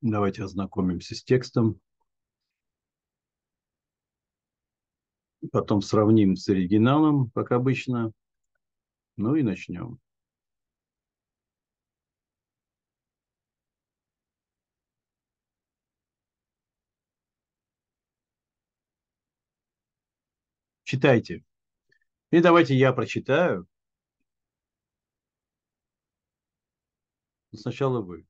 Давайте ознакомимся с текстом. Потом сравним с оригиналом, как обычно. Ну и начнем. Читайте. И давайте я прочитаю. Сначала вы.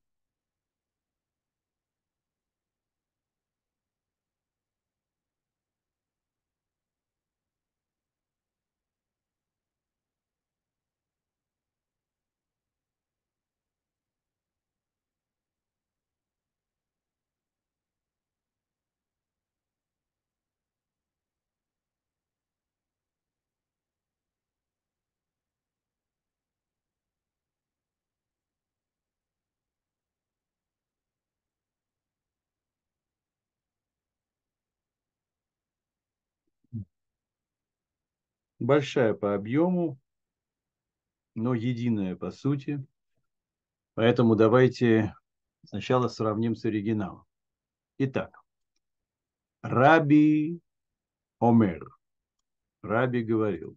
Большая по объему, но единая по сути. Поэтому давайте сначала сравним с оригиналом. Итак, Раби Омер. Раби говорил.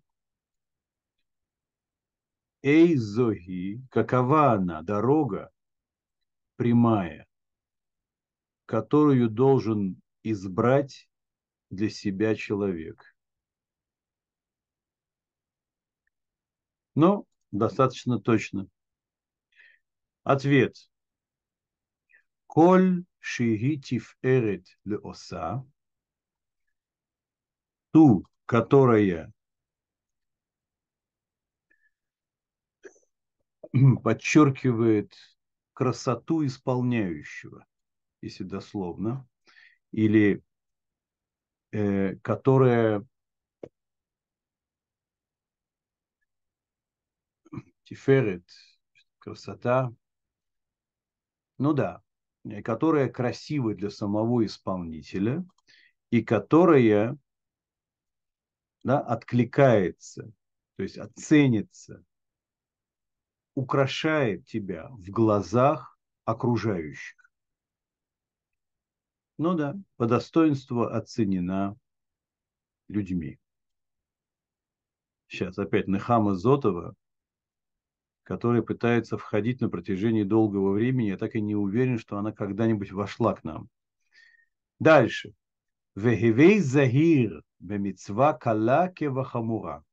Эй, Зоги, какова она, дорога прямая, которую должен избрать для себя человек? Но достаточно точно. Ответ. Коль шиги тиферет ле оса, ту, которая подчеркивает красоту исполняющего, если дословно, или э, которая тиферет, красота. Ну да, которая красивая для самого исполнителя и которая да, откликается, то есть оценится, украшает тебя в глазах окружающих. Ну да, по достоинству оценена людьми. Сейчас опять Нехама Зотова которая пытается входить на протяжении долгого времени. Я так и не уверен, что она когда-нибудь вошла к нам. Дальше. Вегевей загир бемицва калаке вахамура.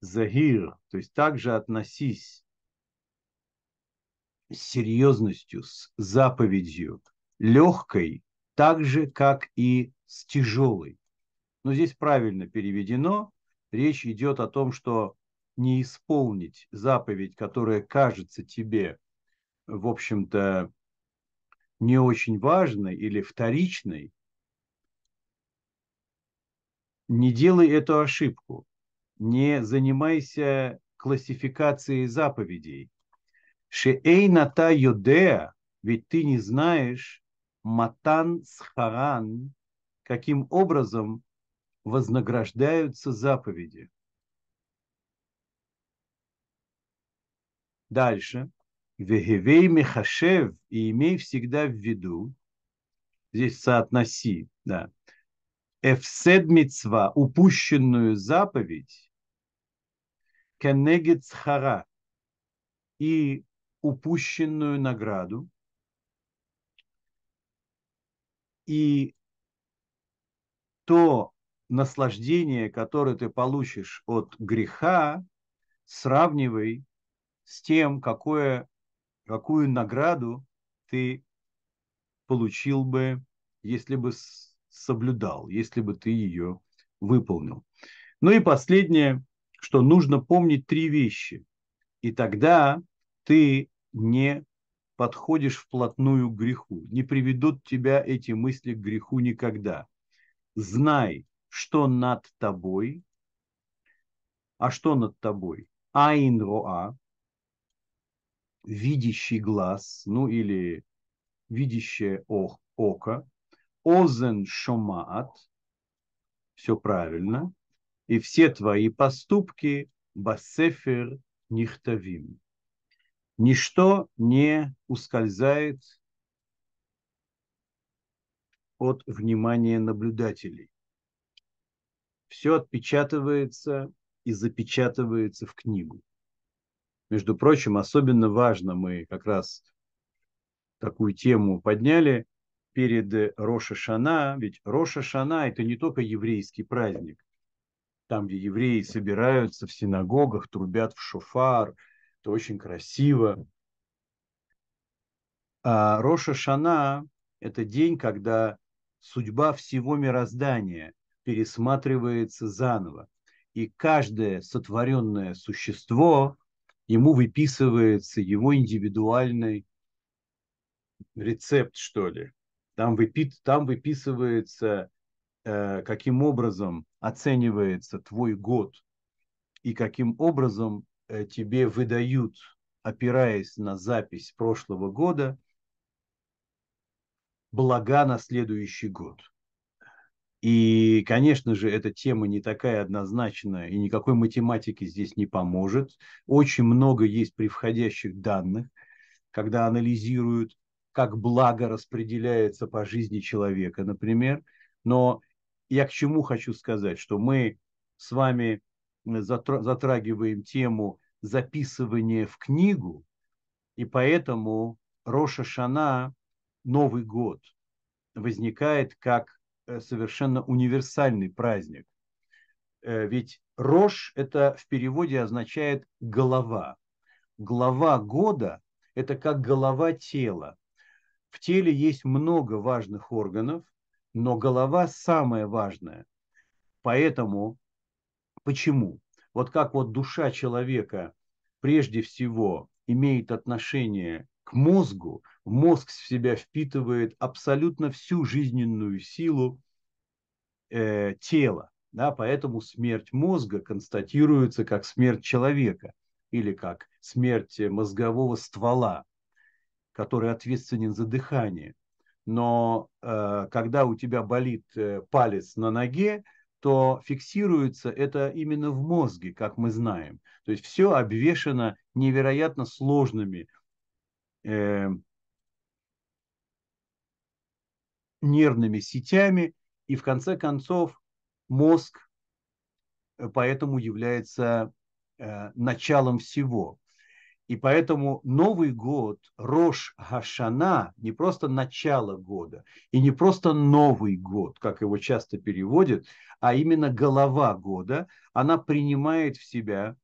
Загир, то есть также относись с серьезностью, с заповедью, легкой, так же, как и с тяжелой. Но здесь правильно переведено. Речь идет о том, что не исполнить заповедь, которая кажется тебе, в общем-то, не очень важной или вторичной, не делай эту ошибку. Не занимайся классификацией заповедей. Шеэй ната йодеа, ведь ты не знаешь, матан схаран, каким образом вознаграждаются заповеди. Дальше. Вегевей мехашев, и имей всегда в виду, здесь соотноси, да, эфсед мицва, упущенную заповедь, кенегет хара, и упущенную награду, и то наслаждение, которое ты получишь от греха, сравнивай с тем, какое, какую награду ты получил бы, если бы соблюдал, если бы ты ее выполнил. Ну и последнее, что нужно помнить три вещи. И тогда ты не подходишь вплотную к греху. Не приведут тебя эти мысли к греху никогда. Знай, что над тобой. А что над тобой? Айн роа, видящий глаз, ну или видящее око, озен шомаат, все правильно, и все твои поступки басефер нихтавим. Ничто не ускользает от внимания наблюдателей. Все отпечатывается и запечатывается в книгу. Между прочим, особенно важно, мы как раз такую тему подняли перед Роша Шана, ведь Роша Шана это не только еврейский праздник, там, где евреи собираются в синагогах, трубят в шофар, это очень красиво. А Роша Шана – это день, когда судьба всего мироздания пересматривается заново. И каждое сотворенное существо, ему выписывается его индивидуальный рецепт, что ли. Там, выпи, там выписывается, э, каким образом оценивается твой год и каким образом э, тебе выдают, опираясь на запись прошлого года, блага на следующий год. И, конечно же, эта тема не такая однозначная, и никакой математики здесь не поможет. Очень много есть превходящих данных, когда анализируют, как благо распределяется по жизни человека, например. Но я к чему хочу сказать, что мы с вами затрагиваем тему записывания в книгу, и поэтому Роша Шана, Новый год, возникает как э, совершенно универсальный праздник. Э, ведь Рош это в переводе означает голова. Глава года – это как голова тела. В теле есть много важных органов, но голова самая важная. Поэтому, почему? Вот как вот душа человека прежде всего имеет отношение к мозгу, мозг в себя впитывает абсолютно всю жизненную силу э, тела. Да, поэтому смерть мозга констатируется как смерть человека или как смерть мозгового ствола, который ответственен за дыхание но э, когда у тебя болит э, палец на ноге, то фиксируется это именно в мозге, как мы знаем. То есть все обвешено невероятно сложными э, нервными сетями, и в конце концов мозг э, поэтому является э, началом всего. И поэтому Новый год, Рош Хашана, не просто начало года, и не просто Новый год, как его часто переводят, а именно голова года, она принимает в себя,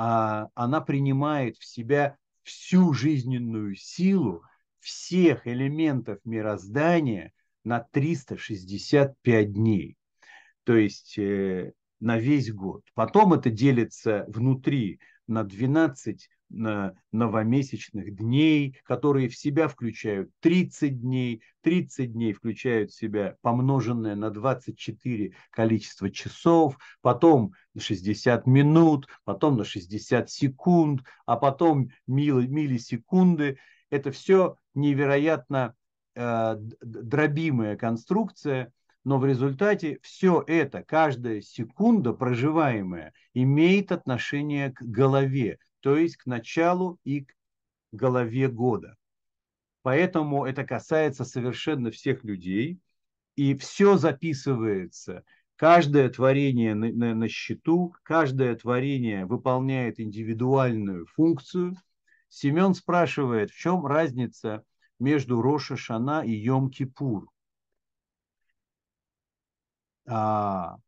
а, она принимает в себя всю жизненную силу всех элементов мироздания на 365 дней. То есть э, на весь год. Потом это делится внутри на 12 на новомесячных дней, которые в себя включают 30 дней, 30 дней включают в себя помноженное на 24 количество часов, потом на 60 минут, потом на 60 секунд, а потом миллисекунды. Это все невероятно э, дробимая конструкция, но в результате все это, каждая секунда проживаемая, имеет отношение к голове, то есть к началу и к голове года. Поэтому это касается совершенно всех людей, и все записывается. Каждое творение на, на, на счету, каждое творение выполняет индивидуальную функцию. Семен спрашивает, в чем разница между Роша Шана и Йом-Кипур. А,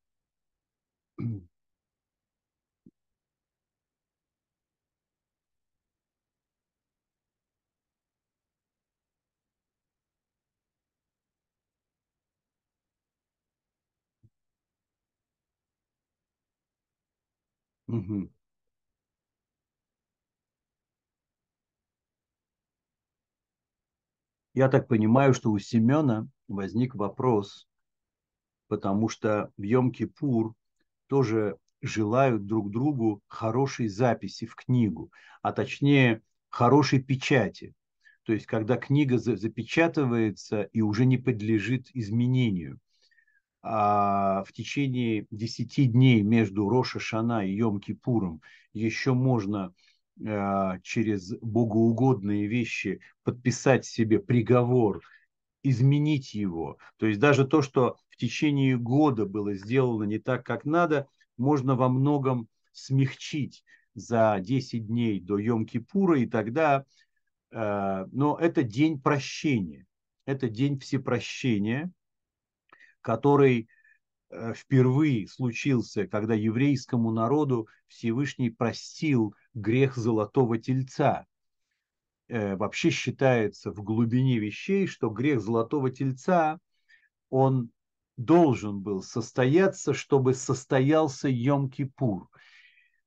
Угу. Я так понимаю, что у Семена возник вопрос, потому что в Йом-Кипур тоже желают друг другу хорошей записи в книгу, а точнее хорошей печати. То есть, когда книга запечатывается и уже не подлежит изменению. А в течение 10 дней между Роша Шана и Йом Кипуром еще можно э, через богоугодные вещи подписать себе приговор, изменить его. То есть даже то, что в течение года было сделано не так, как надо, можно во многом смягчить за 10 дней до Йом-Кипура, и тогда, э, но это день прощения, это день всепрощения, который э, впервые случился, когда еврейскому народу Всевышний простил грех золотого тельца. Э, вообще считается в глубине вещей, что грех золотого тельца, он должен был состояться, чтобы состоялся Йом-Кипур.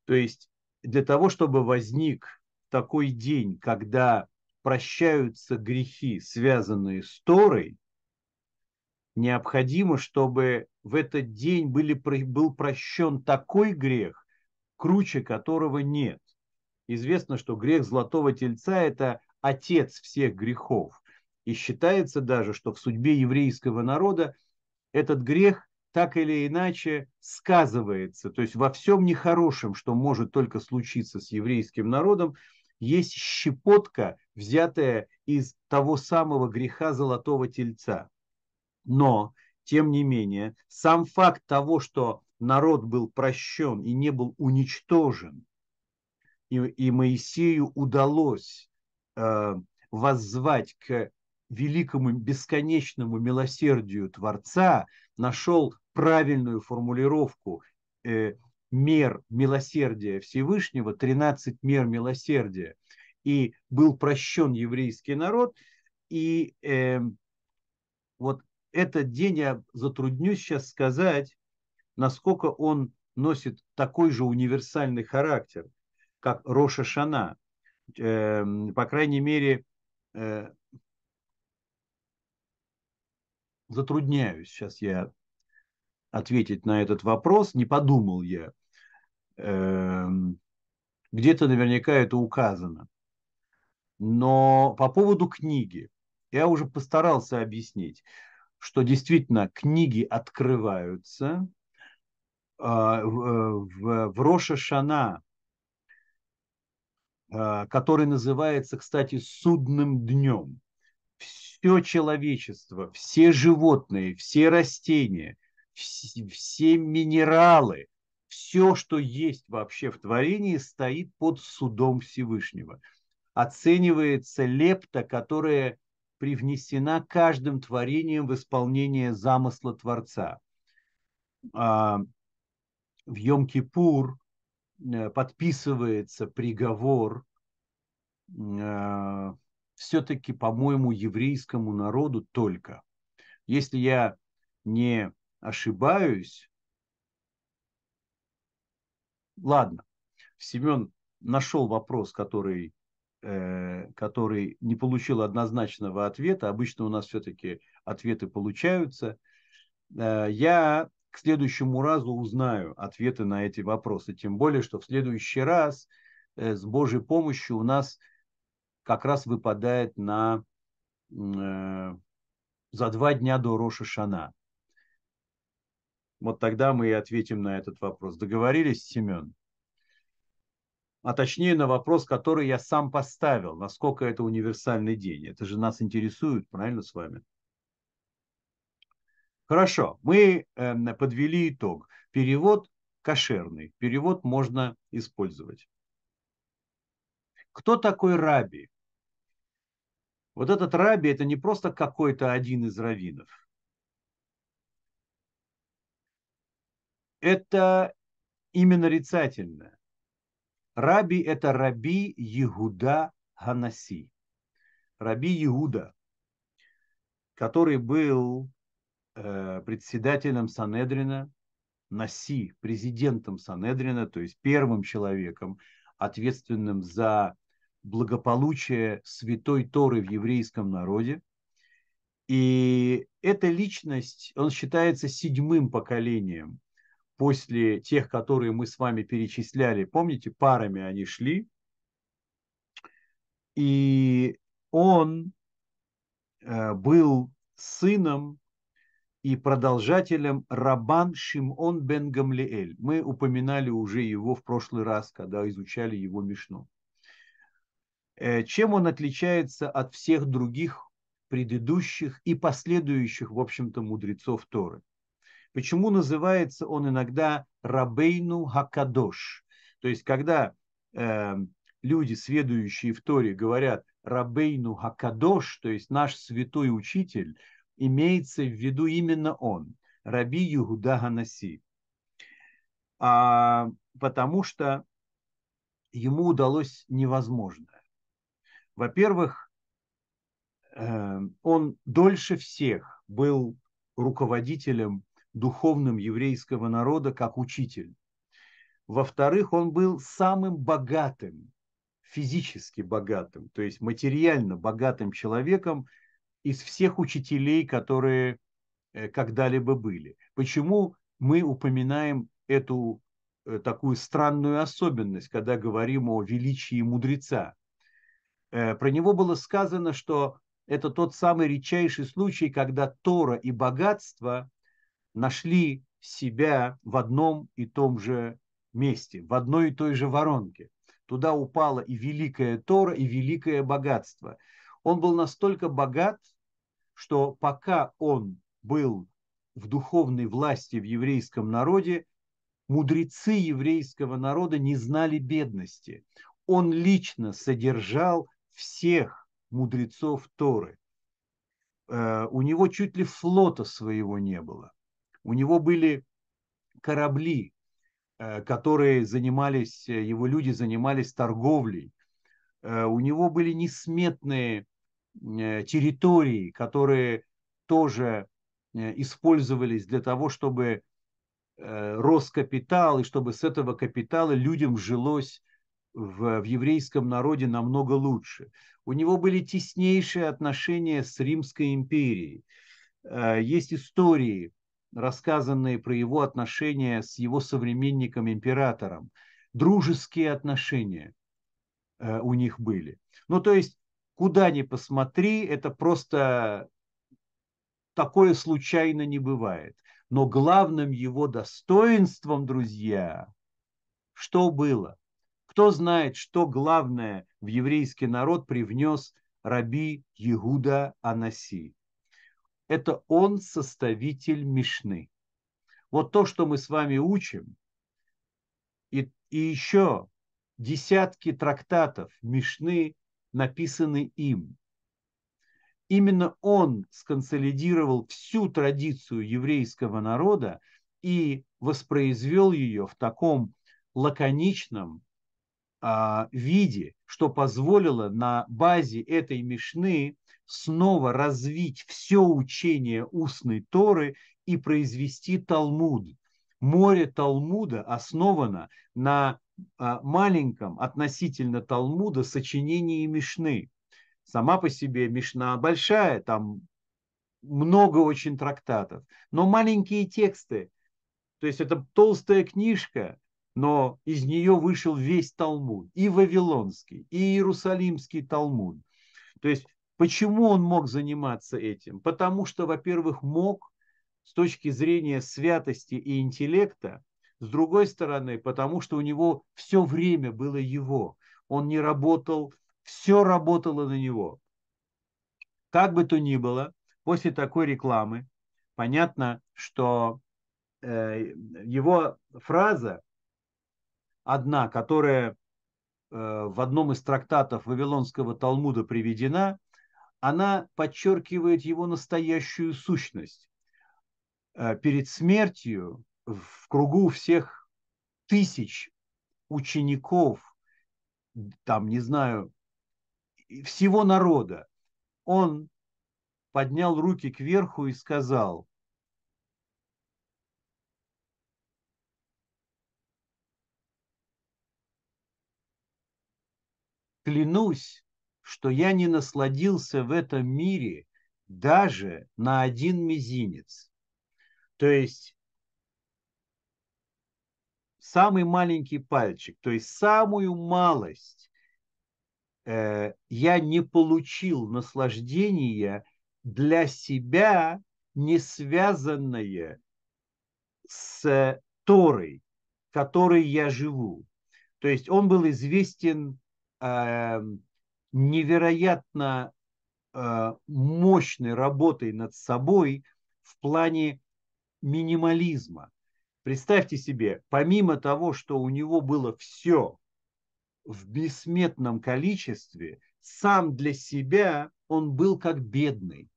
То есть для того, чтобы возник такой день, когда прощаются грехи, связанные с Торой, необходимо, чтобы в этот день были, был прощен такой грех, круче которого нет. Известно, что грех золотого тельца – это отец всех грехов. И считается даже, что в судьбе еврейского народа этот грех так или иначе сказывается. То есть во всем нехорошем, что может только случиться с еврейским народом, есть щепотка, взятая из того самого греха золотого тельца. Но, тем не менее, сам факт того, что народ был прощен и не был уничтожен, и, и Моисею удалось э, воззвать к великому бесконечному милосердию Творца, нашел правильную формулировку э, мер милосердия Всевышнего, 13 мер милосердия, и был прощен еврейский народ, и э, вот этот день я затруднюсь сейчас сказать, насколько он носит такой же универсальный характер, как Роша Шана. Э, по крайней мере, э, затрудняюсь сейчас я ответить на этот вопрос, не подумал я. Э, где-то наверняка это указано. Но по поводу книги я уже постарался объяснить что действительно книги открываются. А, в, в, в Роша Шана, а, который называется, кстати, судным днем, все человечество, все животные, все растения, все минералы, все, что есть вообще в творении, стоит под судом Всевышнего. Оценивается лепта, которая привнесена каждым творением в исполнение замысла Творца. А, в Йом-Кипур э, подписывается приговор э, все-таки, по-моему, еврейскому народу только. Если я не ошибаюсь, ладно, Семен нашел вопрос, который который не получил однозначного ответа, обычно у нас все-таки ответы получаются, э, я к следующему разу узнаю ответы на эти вопросы. Тем более, что в следующий раз э, с Божьей помощью у нас как раз выпадает на за два дня до Роша Шана. Вот тогда мы и ответим на этот вопрос. Договорились, Семен? А точнее на вопрос, который я сам поставил, насколько это универсальный день. Это же нас интересует, правильно с вами? Хорошо, мы э, подвели итог. Перевод кошерный, перевод можно использовать. Кто такой раби? Вот этот раби это не просто какой-то один из раввинов. Это именно нарицательное. Раби – это Раби Егуда Ганаси. Раби Иуда, который был э, председателем Санедрина, Наси, президентом Санедрина, то есть первым человеком, ответственным за благополучие святой Торы в еврейском народе. И эта личность, он считается седьмым поколением после тех, которые мы с вами перечисляли, помните, парами они шли, и он э, был сыном и продолжателем Рабан Шимон бен Гамлиэль. Мы упоминали уже его в прошлый раз, когда изучали его Мишну. Э, чем он отличается от всех других предыдущих и последующих, в общем-то, мудрецов Торы? Почему называется он иногда Рабейну Хакадош? То есть, когда э, люди, сведущие в Торе, говорят Рабейну Хакадош, то есть наш святой учитель, имеется в виду именно он, Раби Югуда Ганаси. А, потому что ему удалось невозможное. Во-первых, э, он дольше всех был руководителем духовным еврейского народа как учитель. Во-вторых, он был самым богатым, физически богатым, то есть материально богатым человеком из всех учителей, которые э, когда-либо были. Почему мы упоминаем эту э, такую странную особенность, когда говорим о величии мудреца? Э, про него было сказано, что это тот самый редчайший случай, когда Тора и богатство нашли себя в одном и том же месте, в одной и той же воронке. Туда упала и великая Тора, и великое богатство. Он был настолько богат, что пока он был в духовной власти в еврейском народе, мудрецы еврейского народа не знали бедности. Он лично содержал всех мудрецов Торы. Э, у него чуть ли флота своего не было. У него были корабли, э, которые занимались, э, его люди занимались торговлей. Э, у него были несметные территории, которые тоже использовались для того, чтобы рос капитал, и чтобы с этого капитала людям жилось в, в еврейском народе намного лучше. У него были теснейшие отношения с Римской империей. Есть истории рассказанные про его отношения с его современником императором. Дружеские отношения э, у них были. Ну, то есть, куда ни посмотри, это просто такое случайно не бывает. Но главным его достоинством, друзья, что было? Кто знает, что главное в еврейский народ привнес раби Егуда Анаси? Это он составитель Мишны. Вот то, что мы с вами учим, и, и еще десятки трактатов Мишны написаны им. Именно он сконсолидировал всю традицию еврейского народа и воспроизвел ее в таком лаконичном а, виде, что позволило на базе этой Мишны снова развить все учение устной Торы и произвести Талмуд. Море Талмуда основано на а, маленьком относительно Талмуда сочинении Мишны. Сама по себе Мишна большая, там много очень трактатов, но маленькие тексты. То есть это толстая книжка, но из нее вышел весь Талмуд, и Вавилонский, и Иерусалимский Талмуд. То есть Почему он мог заниматься этим? Потому что, во-первых, мог с точки зрения святости и интеллекта, с другой стороны, потому что у него все время было его. Он не работал, все работало на него. Как бы то ни было, после такой рекламы, понятно, что э, его фраза одна, которая э, в одном из трактатов Вавилонского Талмуда приведена, она подчеркивает его настоящую сущность. Э, перед смертью в кругу всех тысяч учеников, там, не знаю, всего народа, он поднял руки кверху и сказал, клянусь что я не насладился в этом мире даже на один мизинец. То есть самый маленький пальчик, то есть самую малость э, я не получил наслаждения для себя, не связанное с Торой, которой я живу. То есть он был известен э, невероятно э, мощной работой над собой в плане минимализма. Представьте себе, помимо того, что у него было все в бессметном количестве, сам для себя он был как бедный.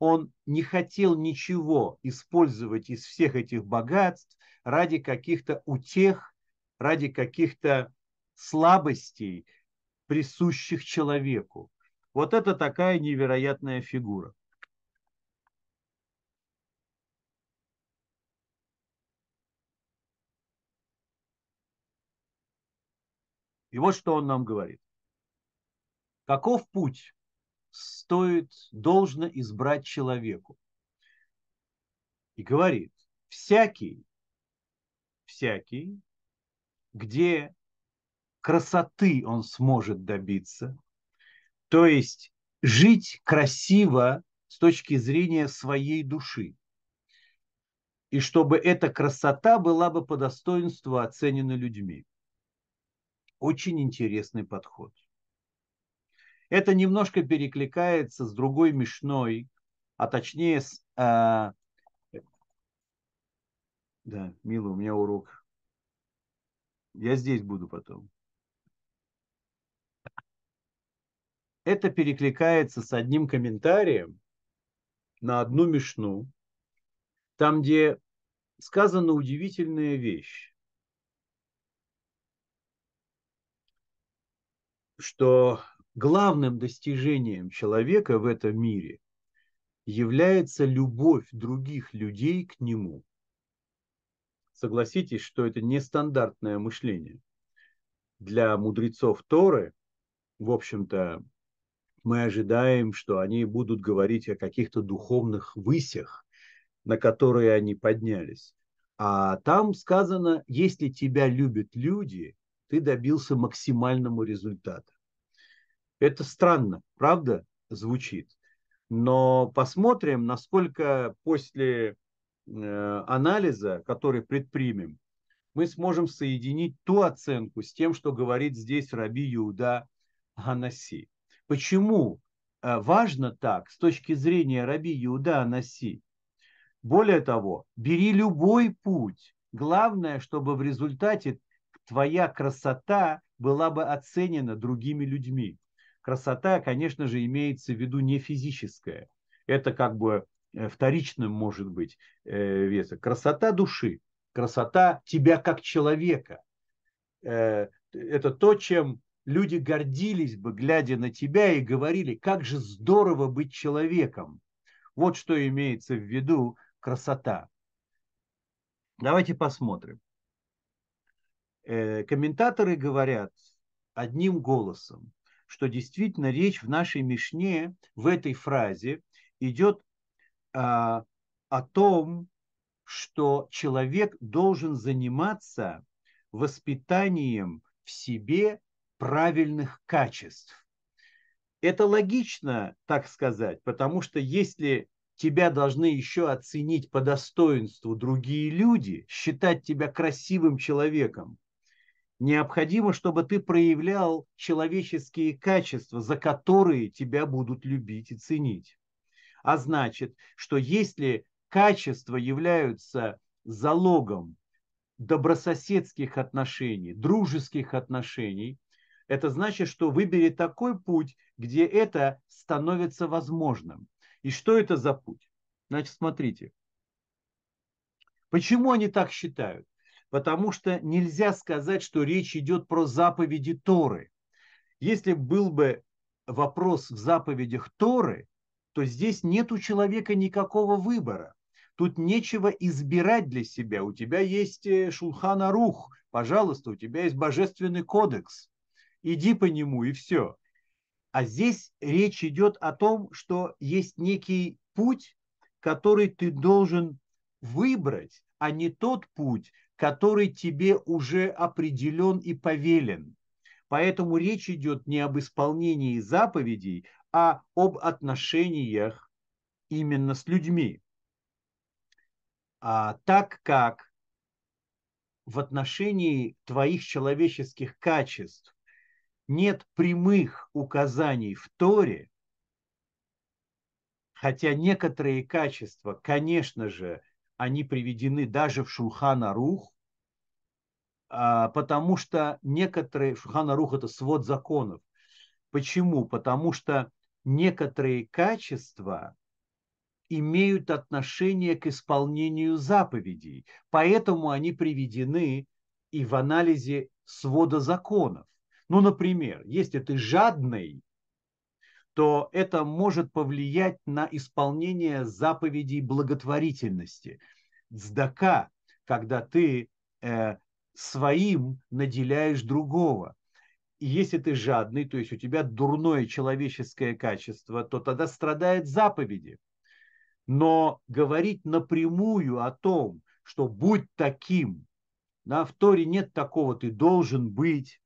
Он не хотел ничего использовать из всех этих богатств ради каких-то утех, ради каких-то слабостей, присущих человеку. Вот это такая невероятная фигура. И вот что он нам говорит. Каков путь стоит, должно избрать человеку? И говорит, всякий, всякий, где красоты он сможет добиться, то есть жить красиво с точки зрения своей души. И чтобы эта красота была бы по достоинству оценена людьми. Очень интересный подход. Это немножко перекликается с другой мешной, а точнее с... А... Да, Мила, у меня урок. Я здесь буду потом. Это перекликается с одним комментарием на одну мешну, там, где сказана удивительная вещь. что главным достижением человека в этом мире является любовь других людей к нему. Согласитесь, что это нестандартное мышление. Для мудрецов Торы, в общем-то, мы ожидаем, что они будут говорить о каких-то духовных высях, на которые они поднялись. А там сказано, если тебя любят люди, ты добился максимальному результату. Это странно, правда, звучит. Но посмотрим, насколько после э, анализа, который предпримем, мы сможем соединить ту оценку с тем, что говорит здесь Раби Иуда Анаси. Почему э, важно так с точки зрения Раби Иуда Анаси? Более того, бери любой путь. Главное, чтобы в результате твоя красота была бы оценена другими людьми. Красота, конечно же, имеется в виду не физическая. Это как бы э, вторичным может быть э, веса. Красота души, красота тебя как человека. Это то, чем люди гордились бы, глядя на тебя, и говорили, как же здорово быть человеком. Вот что имеется в виду красота. Давайте посмотрим. Э, комментаторы говорят одним голосом, что действительно речь в нашей Мишне, в этой фразе идет а, о том, что человек должен заниматься воспитанием в себе правильных качеств. Это логично, так сказать, потому что если тебя должны еще оценить по достоинству другие люди, считать тебя красивым человеком, необходимо, чтобы ты проявлял человеческие качества, за которые тебя будут любить и ценить. А значит, что если качества являются залогом добрососедских отношений, дружеских отношений, это значит, что выбери такой путь, где это становится возможным. И что это за путь? Значит, смотрите. Почему они так считают? потому что нельзя сказать, что речь идет про заповеди Торы. Если был бы вопрос в заповедях Торы, то здесь нет у человека никакого выбора. Тут нечего избирать для себя. У тебя есть э, Шулхана Рух, пожалуйста, у тебя есть божественный кодекс. Иди по нему и все. А здесь речь идет о том, что есть некий путь, который ты должен выбрать, а не тот путь, который тебе уже определен и повелен. Поэтому речь идет не об исполнении заповедей, а об отношениях именно с людьми. А так как в отношении твоих человеческих качеств нет прямых указаний в Торе, хотя некоторые качества, конечно же, они приведены даже в Шулхана Рух, а, потому что некоторые, Шулхана Рух это свод законов. Почему? Потому что некоторые качества имеют отношение к исполнению заповедей, поэтому они приведены и в анализе свода законов. Ну, например, если ты жадный, то это может повлиять на исполнение заповедей благотворительности. Цдака, когда ты э, своим наделяешь другого. И если ты жадный, то есть у тебя дурное человеческое качество, то тогда страдает заповеди. Но говорить напрямую о том, что будь таким, да, в Торе нет такого, ты должен быть,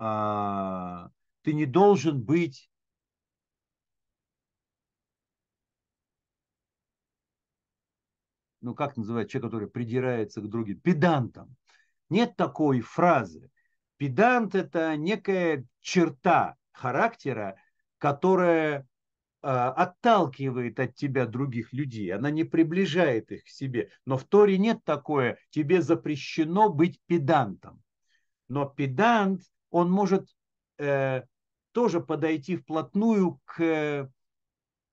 а, ты не должен быть ну как называть человек, который придирается к другим, педантом. Нет такой фразы. Педант – это некая черта характера, которая э, отталкивает от тебя других людей, она не приближает их к себе. Но в Торе нет такое, тебе запрещено быть педантом. Но педант, он может э, тоже подойти вплотную к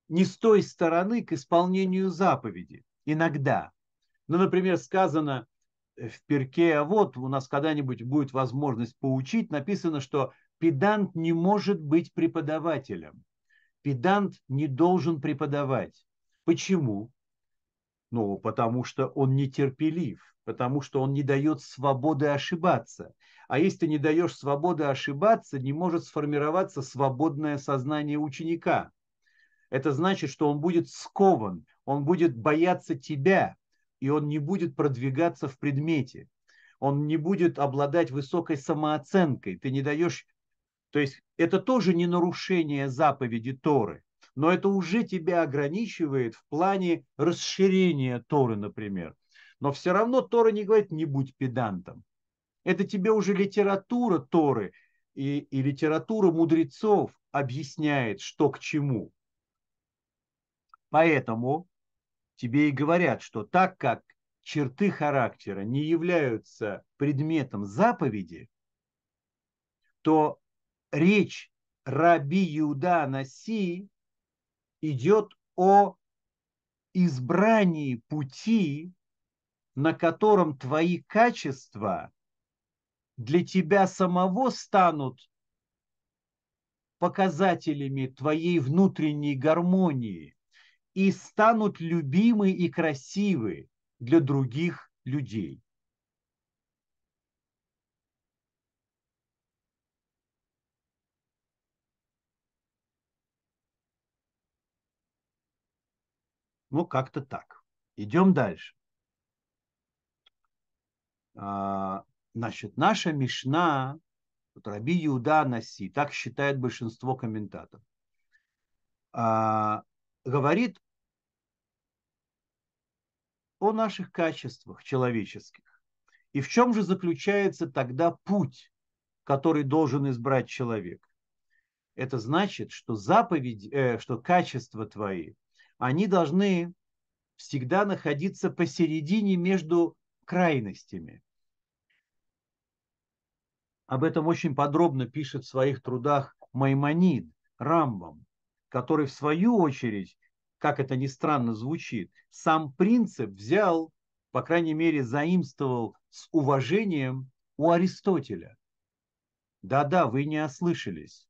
не с той стороны к исполнению заповеди. Иногда. Ну, например, сказано в перке, а вот у нас когда-нибудь будет возможность поучить, написано, что педант не может быть преподавателем. Педант не должен преподавать. Почему? Ну, потому что он нетерпелив, потому что он не дает свободы ошибаться. А если ты не даешь свободы ошибаться, не может сформироваться свободное сознание ученика. Это значит, что он будет скован, он будет бояться тебя, и он не будет продвигаться в предмете. Он не будет обладать высокой самооценкой. Ты не даешь... То есть это тоже не нарушение заповеди Торы, но это уже тебя ограничивает в плане расширения Торы, например. Но все равно Тора не говорит «не будь педантом». Это тебе уже литература Торы и, и литература мудрецов объясняет, что к чему. Поэтому тебе и говорят, что так как черты характера не являются предметом заповеди, то речь Раби Иуда Наси идет о избрании пути, на котором твои качества для тебя самого станут показателями твоей внутренней гармонии, и станут любимы и красивы для других людей. Ну, как-то так. Идем дальше. А, значит, наша Мишна, вот Раби Иуда Наси, так считает большинство комментаторов, а, говорит о наших качествах человеческих. И в чем же заключается тогда путь, который должен избрать человек? Это значит, что заповедь, э, что качества твои, они должны всегда находиться посередине между крайностями. Об этом очень подробно пишет в своих трудах Маймонид, Рамбам, который в свою очередь как это ни странно звучит, сам принцип взял, по крайней мере, заимствовал с уважением у Аристотеля. Да-да, вы не ослышались.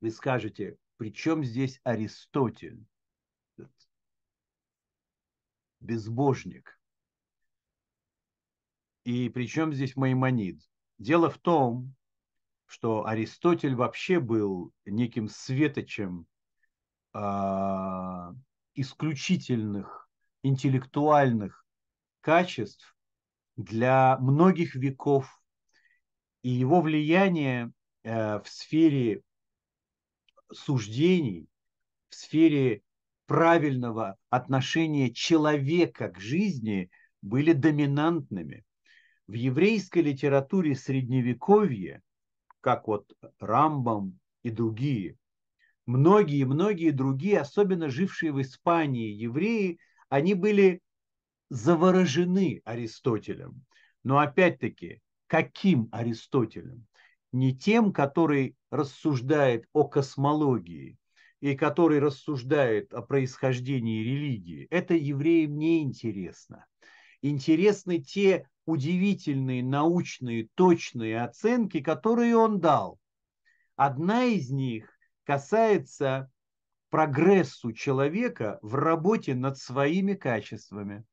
Вы скажете, при чем здесь Аристотель? Безбожник. И при чем здесь Маймонид? Дело в том, что Аристотель вообще был неким светочем э, исключительных интеллектуальных качеств для многих веков. И его влияние э, в сфере суждений, в сфере правильного отношения человека к жизни были доминантными. В еврейской литературе средневековья, как вот Рамбам и другие, многие-многие другие, особенно жившие в Испании евреи, они были заворожены Аристотелем. Но опять-таки, каким Аристотелем? Не тем, который рассуждает о космологии и который рассуждает о происхождении религии. Это евреям не интересно. Интересны те удивительные научные точные оценки, которые он дал. Одна из них касается прогрессу человека в работе над своими качествами.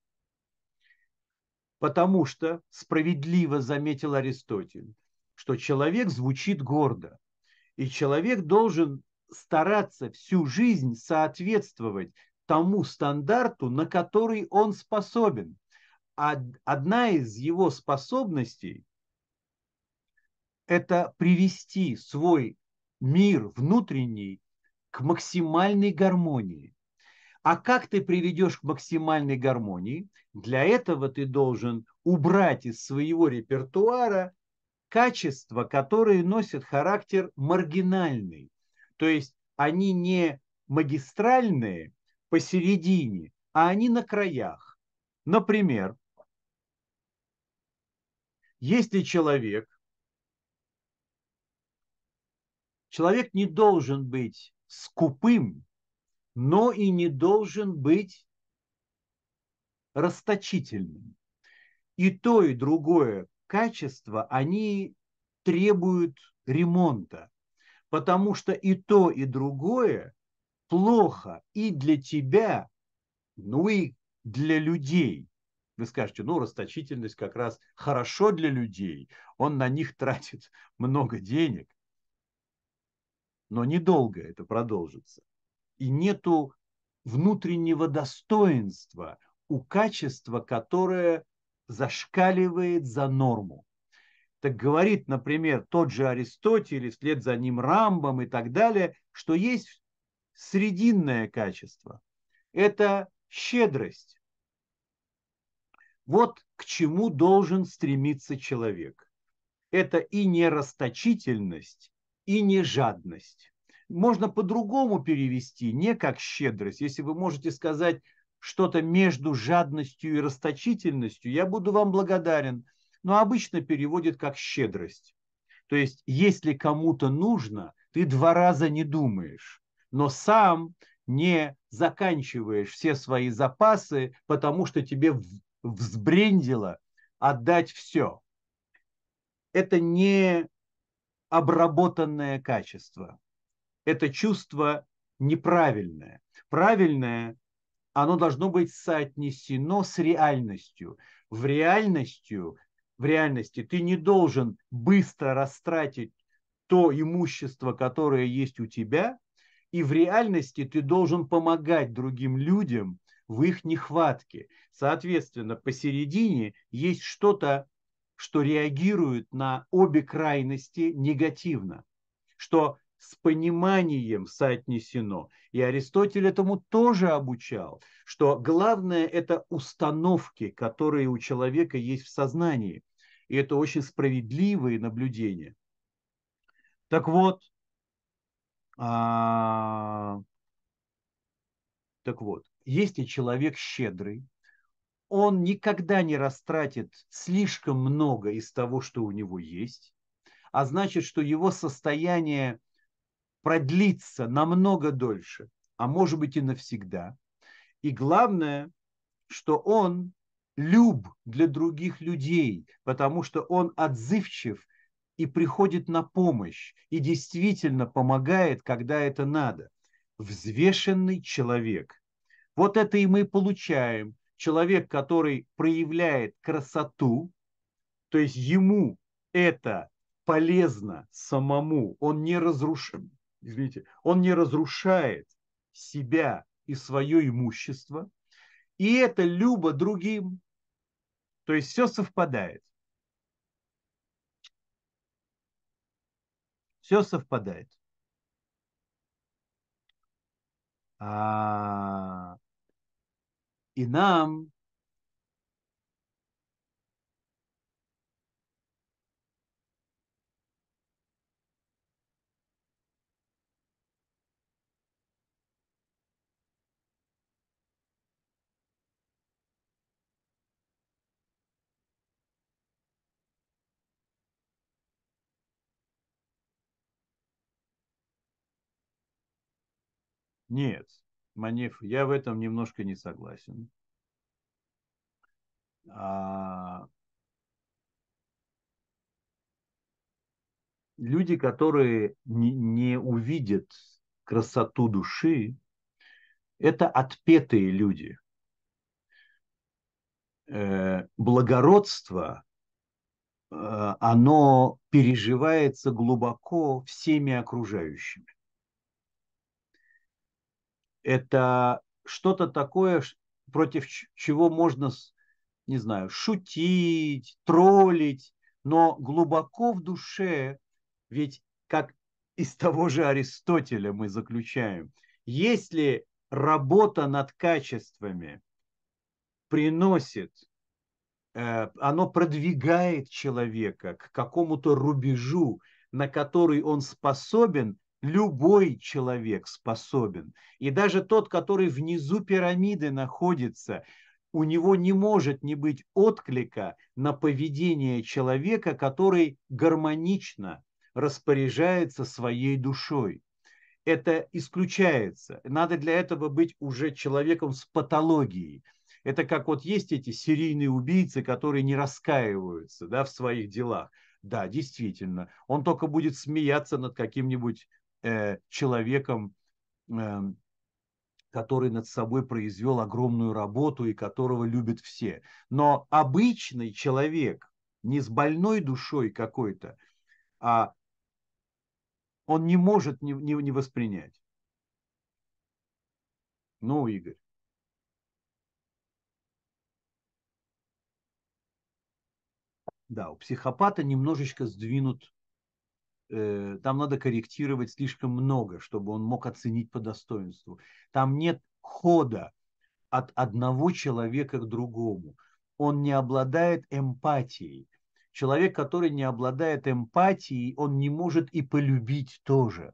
Потому что, справедливо заметил Аристотель, что человек звучит гордо, и человек должен стараться всю жизнь соответствовать тому стандарту, на который он способен. Одна из его способностей – это привести свой мир внутренний к максимальной гармонии. А как ты приведешь к максимальной гармонии? Для этого ты должен убрать из своего репертуара качества, которые носят характер маргинальный. То есть они не магистральные посередине, а они на краях. Например, если человек, человек не должен быть скупым, но и не должен быть расточительным. И то, и другое качество, они требуют ремонта, потому что и то, и другое плохо и для тебя, ну и для людей. Вы скажете, ну, расточительность как раз хорошо для людей, он на них тратит много денег, но недолго это продолжится. И нету внутреннего достоинства у качества, которое зашкаливает за норму. Так говорит, например, тот же Аристотель, вслед за ним Рамбом и так далее, что есть срединное качество. Это щедрость. Вот к чему должен стремиться человек. Это и не расточительность, и не жадность можно по-другому перевести, не как щедрость. Если вы можете сказать что-то между жадностью и расточительностью, я буду вам благодарен. Но обычно переводит как щедрость. То есть, если кому-то нужно, ты два раза не думаешь, но сам не заканчиваешь все свои запасы, потому что тебе взбрендило отдать все. Это не обработанное качество это чувство неправильное. Правильное, оно должно быть соотнесено с реальностью. В реальностью, в реальности ты не должен быстро растратить то имущество, которое есть у тебя, и в реальности ты должен помогать другим людям в их нехватке. Соответственно, посередине есть что-то, что реагирует на обе крайности негативно, что с пониманием соотнесено. И Аристотель этому тоже обучал, что главное это установки, которые у человека есть в сознании. И это очень справедливые наблюдения. Так вот, а, так вот, если человек щедрый, он никогда не растратит слишком много из того, что у него есть, а значит, что его состояние продлиться намного дольше, а может быть и навсегда. И главное, что он люб для других людей, потому что он отзывчив и приходит на помощь, и действительно помогает, когда это надо. Взвешенный человек. Вот это и мы получаем. Человек, который проявляет красоту, то есть ему это полезно самому, он не разрушен, извините, он не разрушает себя и свое имущество, и это любо другим. То есть все совпадает. Все совпадает. А... И нам Нет, Манеф, я в этом немножко не согласен. А... Люди, которые не, не увидят красоту души, это отпетые люди. Э, благородство, э, оно переживается глубоко всеми окружающими. Это что-то такое, против чего можно, не знаю, шутить, троллить, но глубоко в душе, ведь как из того же Аристотеля мы заключаем, если работа над качествами приносит, э, оно продвигает человека к какому-то рубежу, на который он способен, любой человек способен. И даже тот, который внизу пирамиды находится, у него не может не быть отклика на поведение человека, который гармонично распоряжается своей душой это исключается. Надо для этого быть уже человеком с патологией. Это как вот есть эти серийные убийцы, которые не раскаиваются да, в своих делах. Да, действительно, он только будет смеяться над каким-нибудь э, человеком, э, который над собой произвел огромную работу и которого любят все. Но обычный человек, не с больной душой какой-то, а он не может не, не, не воспринять. Ну, Игорь. Да, у психопата немножечко сдвинут, э, там надо корректировать слишком много, чтобы он мог оценить по достоинству. Там нет хода от одного человека к другому. Он не обладает эмпатией человек, который не обладает эмпатией, он не может и полюбить тоже.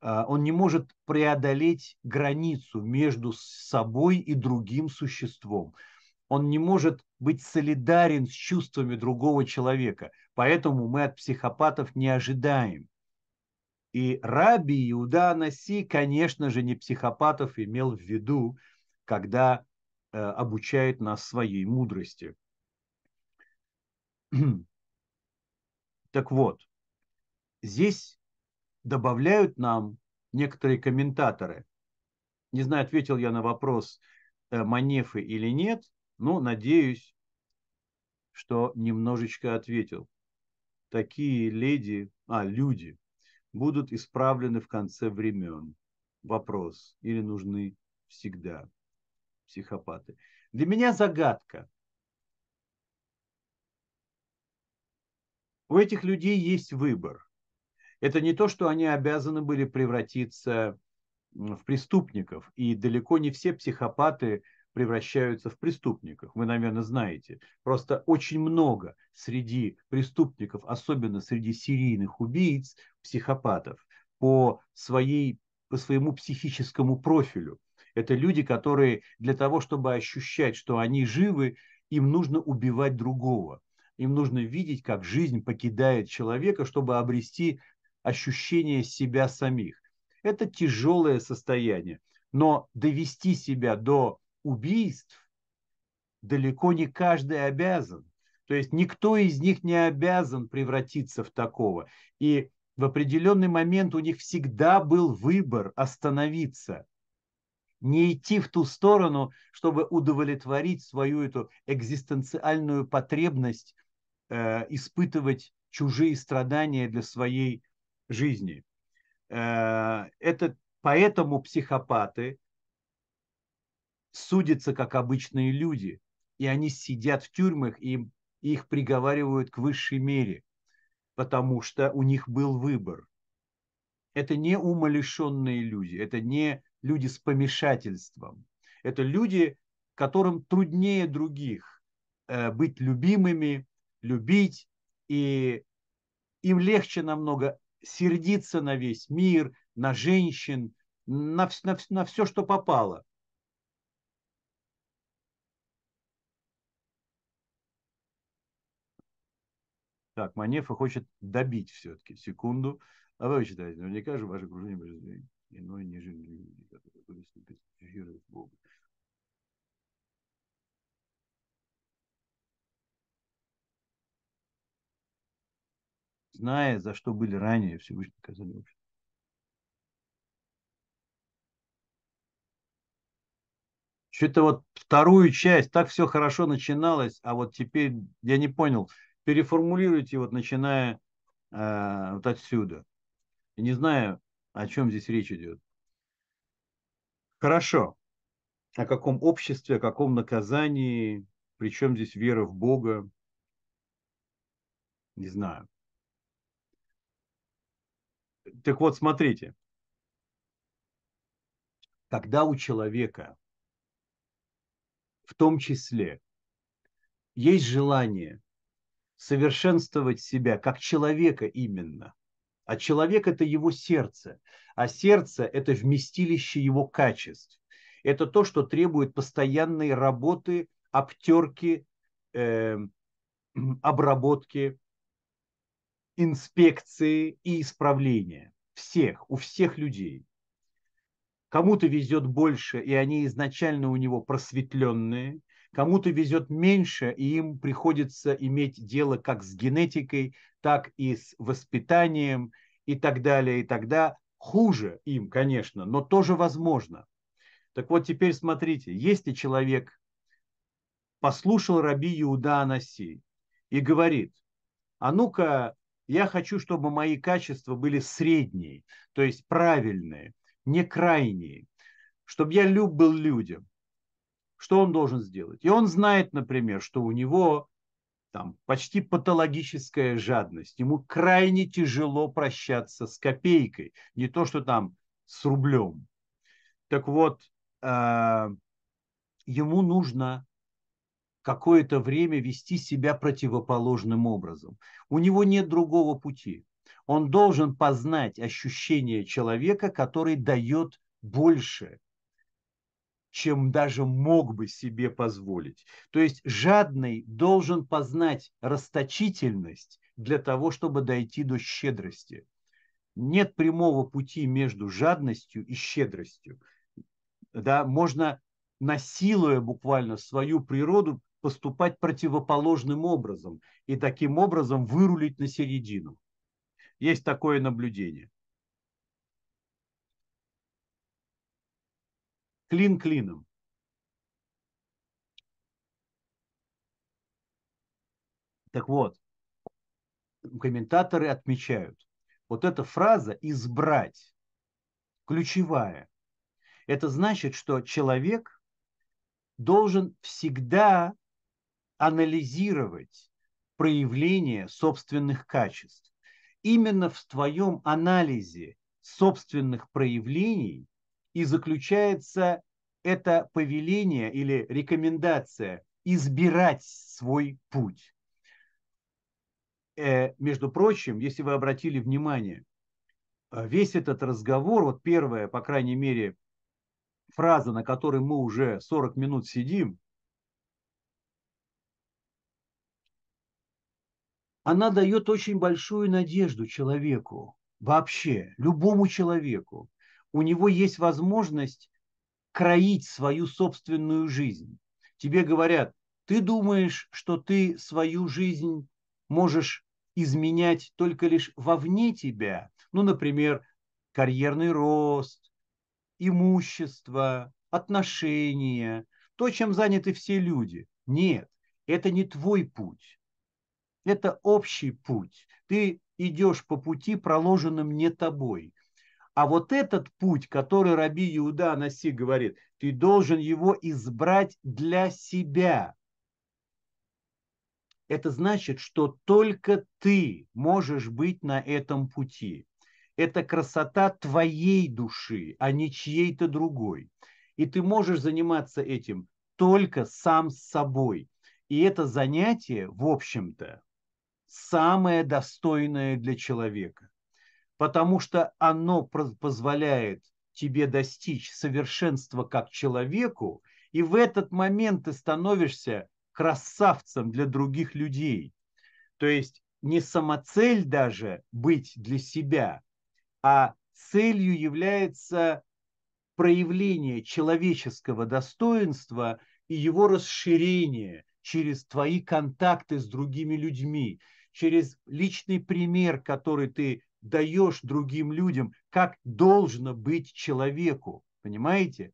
А, он не может преодолеть границу между собой и другим существом. Он не может быть солидарен с чувствами другого человека. Поэтому мы от психопатов не ожидаем. И Раби Иуда Анаси, конечно же, не психопатов имел в виду, когда э, обучает нас своей мудрости. Так вот, здесь добавляют нам некоторые комментаторы. Не знаю, ответил я на вопрос э, Манефы или нет, но надеюсь, что немножечко ответил. Такие леди, а, люди будут исправлены в конце времен. Вопрос. Или нужны всегда психопаты? Для меня загадка. У этих людей есть выбор. Это не то, что они обязаны были превратиться в преступников. И далеко не все психопаты превращаются в преступников. Вы, наверное, знаете. Просто очень много среди преступников, особенно среди серийных убийц, психопатов по, своей, по своему психическому профилю. Это люди, которые для того, чтобы ощущать, что они живы, им нужно убивать другого. Им нужно видеть, как жизнь покидает человека, чтобы обрести ощущение себя самих. Это тяжелое состояние. Но довести себя до убийств далеко не каждый обязан. То есть никто из них не обязан превратиться в такого. И в определенный момент у них всегда был выбор остановиться, не идти в ту сторону, чтобы удовлетворить свою эту экзистенциальную потребность Э, испытывать чужие страдания для своей жизни. Э, это поэтому психопаты судятся как обычные люди, и они сидят в тюрьмах, и их приговаривают к высшей мере, потому что у них был выбор. Это не умалишенные люди, это не люди с помешательством. Это люди, которым труднее других э, быть любимыми, любить, и им легче намного сердиться на весь мир, на женщин, на, на, на все, что попало. Так, Манефа хочет добить все-таки. Секунду. А вы читаете, наверняка же ваше окружение иной, нежели люди, которые были верой в Бога. Зная, за что были ранее Всевышний наказали общество. Что-то вот вторую часть, так все хорошо начиналось, а вот теперь я не понял. Переформулируйте вот начиная э, вот отсюда. Не знаю, о чем здесь речь идет. Хорошо. О каком обществе, о каком наказании, причем здесь вера в Бога, не знаю. Так вот, смотрите. Когда у человека в том числе есть желание совершенствовать себя как человека именно, а человек – это его сердце. А сердце – это вместилище его качеств. Это то, что требует постоянной работы, обтерки, э, обработки, инспекции и исправления. Всех, у всех людей. Кому-то везет больше, и они изначально у него просветленные, кому-то везет меньше, и им приходится иметь дело как с генетикой, так и с воспитанием и так далее. И тогда хуже им, конечно, но тоже возможно. Так вот теперь смотрите, если человек послушал раби Иуда Анаси и говорит, а ну-ка, я хочу, чтобы мои качества были средние, то есть правильные, не крайние, чтобы я люб был людям. Что он должен сделать? И он знает, например, что у него там почти патологическая жадность. Ему крайне тяжело прощаться с копейкой, не то что там с рублем. Так вот, э, ему нужно какое-то время вести себя противоположным образом. У него нет другого пути. Он должен познать ощущение человека, который дает больше, чем даже мог бы себе позволить. То есть жадный должен познать расточительность для того, чтобы дойти до щедрости. Нет прямого пути между жадностью и щедростью. Да, можно, насилуя буквально свою природу, поступать противоположным образом и таким образом вырулить на середину. Есть такое наблюдение. Клин клином. Так вот, комментаторы отмечают, вот эта фраза «избрать» ключевая. Это значит, что человек должен всегда анализировать проявление собственных качеств. Именно в твоем анализе собственных проявлений и заключается это повеление или рекомендация избирать свой путь. Э, между прочим, если вы обратили внимание, э, весь этот разговор, вот первая, по крайней мере, фраза, на которой мы уже 40 минут сидим, она дает очень большую надежду человеку, вообще, любому человеку у него есть возможность кроить свою собственную жизнь. Тебе говорят, ты думаешь, что ты свою жизнь можешь изменять только лишь вовне тебя, ну, например, карьерный рост, имущество, отношения, то, чем заняты все люди. Нет, это не твой путь. Это общий путь. Ты идешь по пути, проложенным не тобой. А вот этот путь, который Раби Иуда Анаси говорит, ты должен его избрать для себя. Это значит, что только ты можешь быть на этом пути. Это красота твоей души, а не чьей-то другой. И ты можешь заниматься этим только сам с собой. И это занятие, в общем-то, самое достойное для человека потому что оно позволяет тебе достичь совершенства как человеку, и в этот момент ты становишься красавцем для других людей. То есть не самоцель даже быть для себя, а целью является проявление человеческого достоинства и его расширение через твои контакты с другими людьми, через личный пример, который ты даешь другим людям, как должно быть человеку. Понимаете?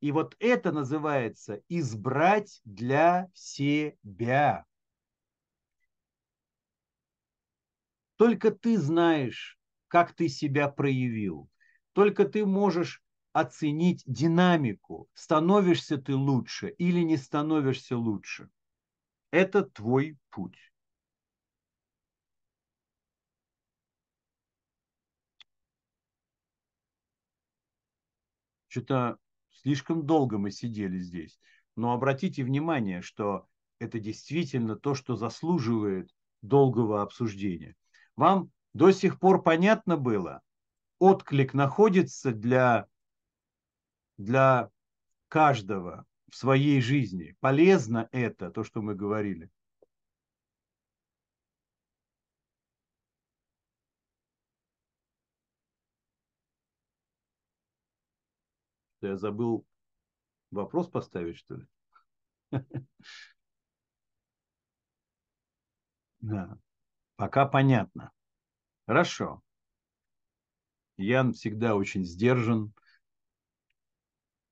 И вот это называется избрать для себя. Только ты знаешь, как ты себя проявил. Только ты можешь оценить динамику, становишься ты лучше или не становишься лучше. Это твой путь. Что-то слишком долго мы сидели здесь. Но обратите внимание, что это действительно то, что заслуживает долгого обсуждения. Вам до сих пор понятно было? Отклик находится для, для каждого в своей жизни. Полезно это, то, что мы говорили. Я забыл вопрос поставить, что ли? Да. Пока понятно. Хорошо. Ян всегда очень сдержан.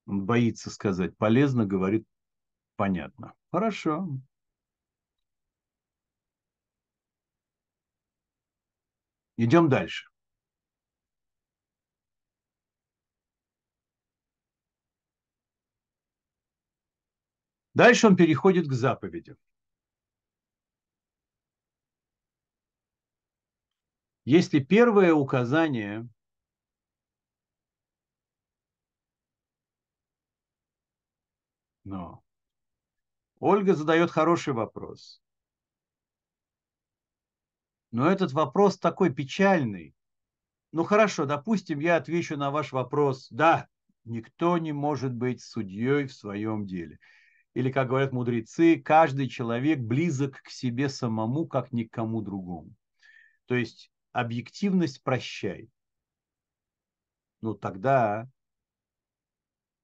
Он боится сказать полезно, говорит понятно. Хорошо. Идем дальше. Дальше он переходит к заповедям. Если первое указание Но Ольга задает хороший вопрос. Но этот вопрос такой печальный. Ну хорошо, допустим, я отвечу на ваш вопрос. Да, никто не может быть судьей в своем деле. Или, как говорят мудрецы, каждый человек близок к себе самому, как ни к кому другому. То есть объективность прощай. Ну тогда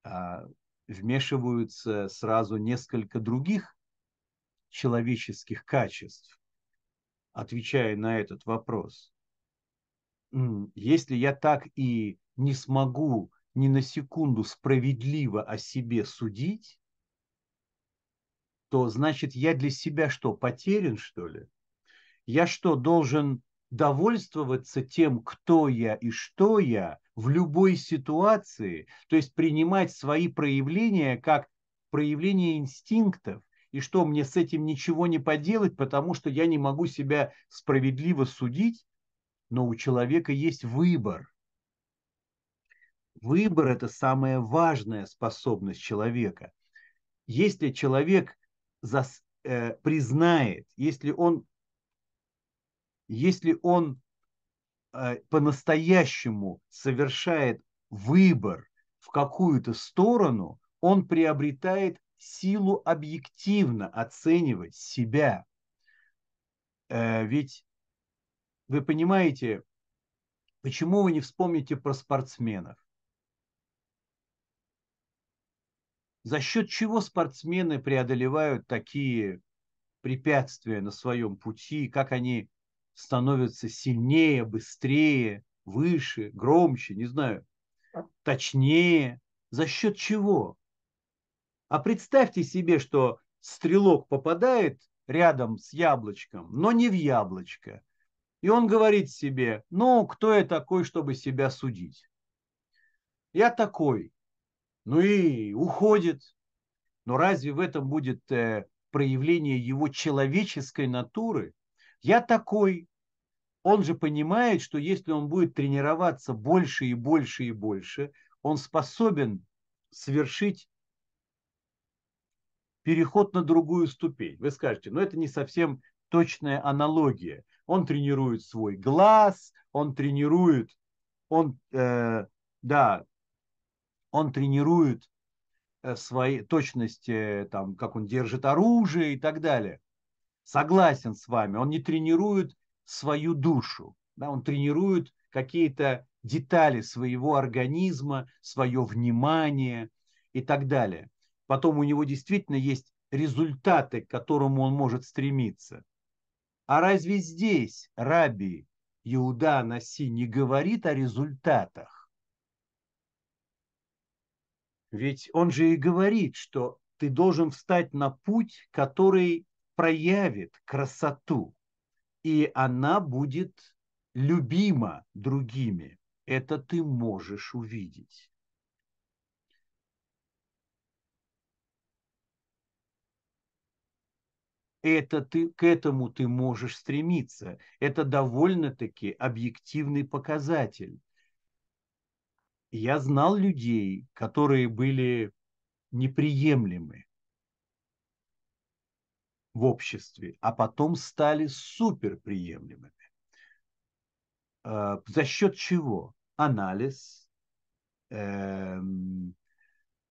а, вмешиваются сразу несколько других человеческих качеств, отвечая на этот вопрос. Если я так и не смогу ни на секунду справедливо о себе судить, то значит я для себя что, потерян, что ли? Я что, должен довольствоваться тем, кто я и что я в любой ситуации, то есть принимать свои проявления как проявление инстинктов, и что мне с этим ничего не поделать, потому что я не могу себя справедливо судить, но у человека есть выбор. Выбор – это самая важная способность человека. Если человек зас, э, признает, если он если он э, по-настоящему совершает выбор в какую-то сторону, он приобретает силу объективно оценивать себя. Э, ведь вы понимаете, почему вы не вспомните про спортсменов? За счет чего спортсмены преодолевают такие препятствия на своем пути, как они становятся сильнее, быстрее, выше, громче, не знаю, точнее. За счет чего? А представьте себе, что стрелок попадает рядом с яблочком, но не в яблочко. И он говорит себе, ну, кто я такой, чтобы себя судить? Я такой. Ну и уходит. Но разве в этом будет э, проявление его человеческой натуры? Я такой. Он же понимает, что если он будет тренироваться больше и больше и больше, он способен совершить переход на другую ступень. Вы скажете, но это не совсем точная аналогия. Он тренирует свой глаз, он тренирует, он, э, да, он тренирует э, свои точности, там, как он держит оружие и так далее согласен с вами, он не тренирует свою душу, да, он тренирует какие-то детали своего организма, свое внимание и так далее. Потом у него действительно есть результаты, к которому он может стремиться. А разве здесь Раби Иуда Наси не говорит о результатах? Ведь он же и говорит, что ты должен встать на путь, который проявит красоту, и она будет любима другими. Это ты можешь увидеть. это ты, к этому ты можешь стремиться. Это довольно-таки объективный показатель. Я знал людей, которые были неприемлемы в обществе, а потом стали суперприемлемыми. А, за счет чего? Анализ. Эм,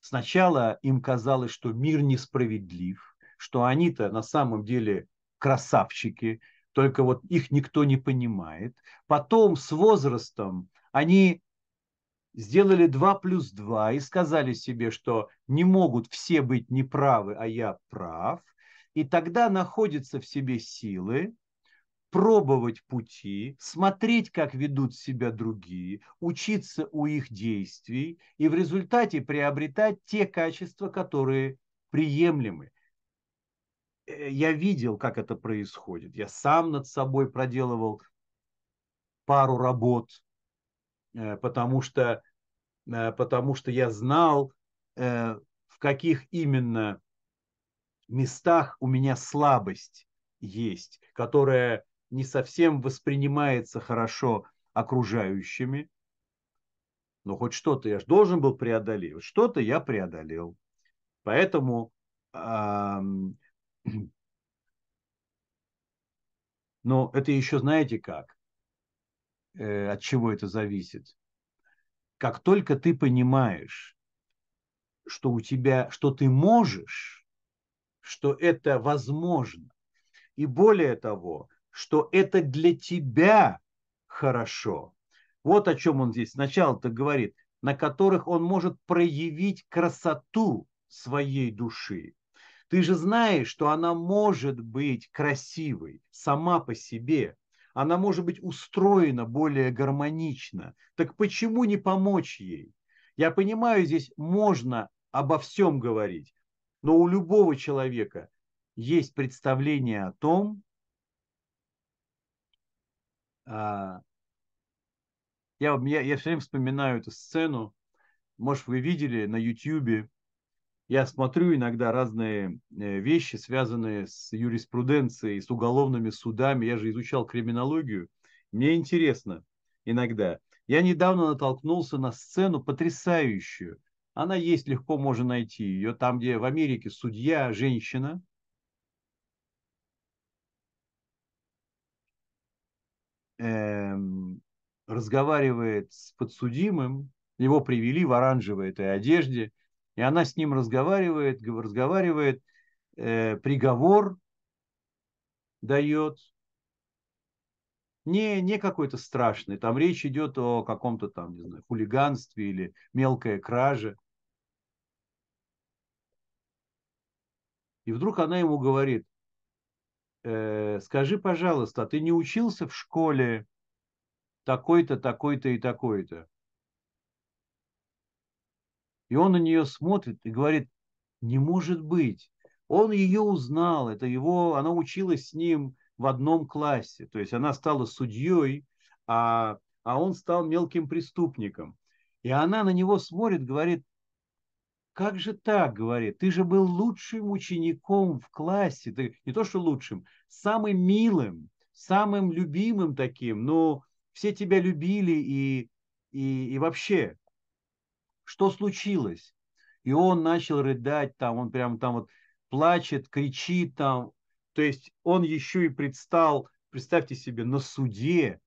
сначала им казалось, что мир несправедлив, что они-то на самом деле красавчики, только вот их никто не понимает. Потом с возрастом они сделали 2 плюс 2 и сказали себе, что не могут все быть неправы, а я прав. И тогда находятся в себе силы пробовать пути, смотреть, как ведут себя другие, учиться у их действий и в результате приобретать те качества, которые приемлемы. Э, я видел, как это происходит. Я сам над собой проделывал пару работ, потому что, э, потому что я знал, в каких именно местах у меня слабость есть, которая не совсем воспринимается хорошо окружающими. Но хоть что-то я же должен был преодолеть. Что-то я преодолел. Поэтому но это еще знаете как? Э, от чего это зависит? Как только ты понимаешь, что у тебя, что ты можешь, что это возможно, и более того, что это для тебя хорошо. Вот о чем он здесь сначала-то говорит, на которых он может проявить красоту своей души. Ты же знаешь, что она может быть красивой сама по себе. Она может быть устроена более гармонично. Так почему не помочь ей? Я понимаю, здесь можно обо всем говорить, но у любого человека есть представление о том, а, я, я, я все время вспоминаю эту сцену, может, вы видели на YouTube я смотрю иногда разные э, вещи, связанные с юриспруденцией, с уголовными судами. Я же изучал криминологию. Мне интересно иногда. Я недавно натолкнулся на сцену потрясающую. Она есть, легко можно найти ее. Там, где в Америке судья, женщина, эм, разговаривает с подсудимым, его привели в оранжевой этой одежде, и она с ним разговаривает, разговаривает, э, приговор дает. Не, не какой-то страшный, там речь идет о каком-то там, не знаю, хулиганстве или мелкой краже. И вдруг она ему говорит, э, скажи, пожалуйста, а ты не учился в школе такой-то, такой-то и такой-то? И он на нее смотрит и говорит, не может быть. Он ее узнал, это его, она училась с ним в одном классе. То есть она стала судьей, а, а он стал мелким преступником. И она на него смотрит, говорит, как же так, говорит, ты же был лучшим учеником в классе, ты не то что лучшим, самым милым, самым любимым таким, но все тебя любили и, и, и вообще что случилось? И он начал рыдать там, он прям там вот плачет, кричит там. То есть он еще и предстал, представьте себе, на суде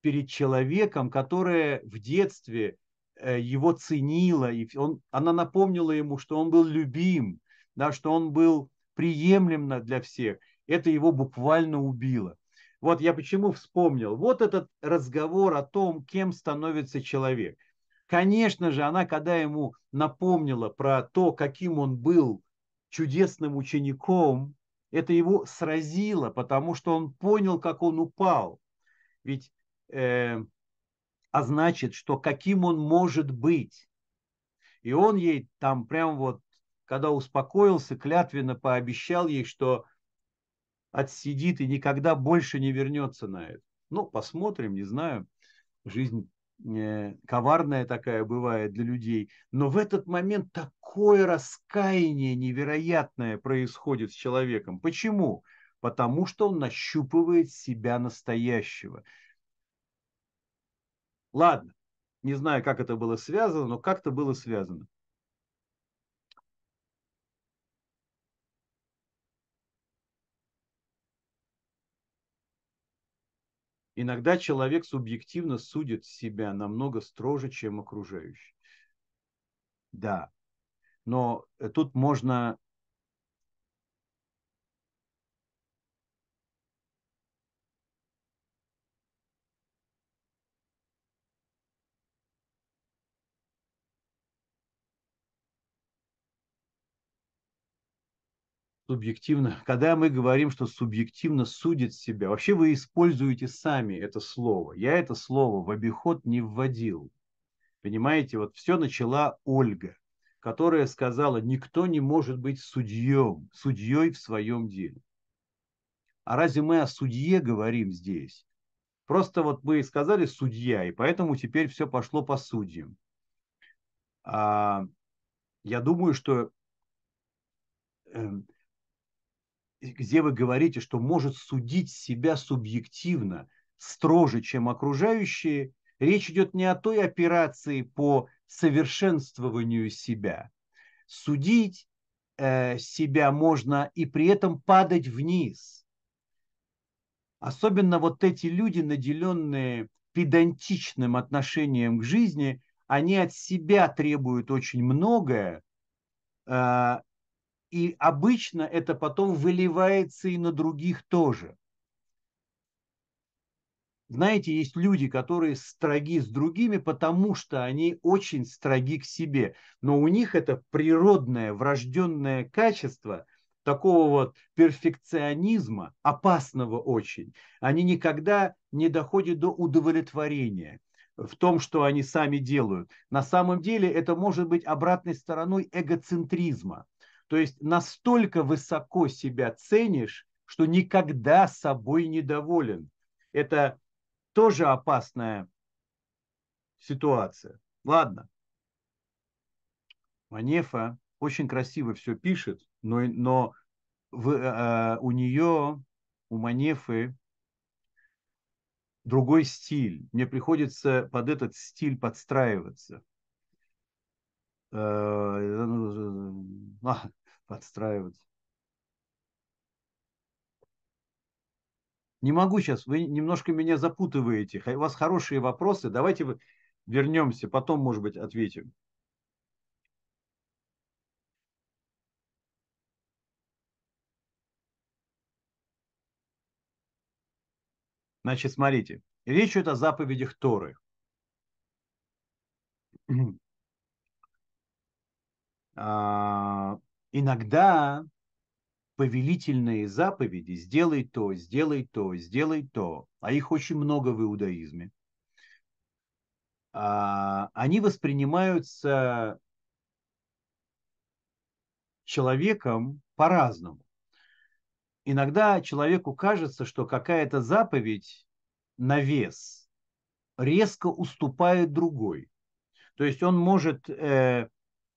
перед человеком, которая в детстве э, его ценила, и он, она напомнила ему, что он был любим, да, что он был приемлем для всех. Это его буквально убило. Вот я почему вспомнил. Вот этот разговор о том, кем становится человек. Конечно же, она, когда ему напомнила про то, каким он был чудесным учеником, это его сразило, потому что он понял, как он упал. Ведь, э, а значит, что каким он может быть. И он ей там прям вот, когда успокоился, клятвенно пообещал ей, что отсидит и никогда больше не вернется на это. Ну, посмотрим, не знаю. Жизнь коварная такая бывает для людей. Но в этот момент такое раскаяние невероятное происходит с человеком. Почему? Потому что он нащупывает себя настоящего. Ладно, не знаю, как это было связано, но как-то было связано. Иногда человек субъективно судит себя намного строже, чем окружающий. Да, но тут можно субъективно, когда мы говорим, что субъективно судит себя, вообще вы используете сами это слово. Я это слово в обиход не вводил. Понимаете, вот все начала Ольга, которая сказала, никто не может быть судьем, судьей в своем деле. А разве мы о судье говорим здесь? Просто вот вы сказали судья, и поэтому теперь все пошло по судьям. А, я думаю, что эм, где вы говорите, что может судить себя субъективно строже, чем окружающие, речь идет не о той операции по совершенствованию себя. Судить э, себя можно и при этом падать вниз. Особенно вот эти люди, наделенные педантичным отношением к жизни, они от себя требуют очень многое, э, и обычно это потом выливается и на других тоже. Знаете, есть люди, которые строги с другими, потому что они очень строги к себе. Но у них это природное, врожденное качество такого вот перфекционизма, опасного очень. Они никогда не доходят до удовлетворения в том, что они сами делают. На самом деле это может быть обратной стороной эгоцентризма. То есть настолько высоко себя ценишь, что никогда собой недоволен. Это тоже опасная ситуация. Ладно. Манефа очень красиво все пишет, но, но в, э, у нее, у Манефы, другой стиль. Мне приходится под этот стиль подстраиваться. Э, а, подстраиваться. Не могу сейчас, вы немножко меня запутываете. У вас хорошие вопросы. Давайте вернемся, потом, может быть, ответим. Значит, смотрите, речь идет о заповедях Торы. А, иногда повелительные заповеди «сделай то, сделай то, сделай то», а их очень много в иудаизме, а, они воспринимаются человеком по-разному. Иногда человеку кажется, что какая-то заповедь на вес резко уступает другой. То есть он может э,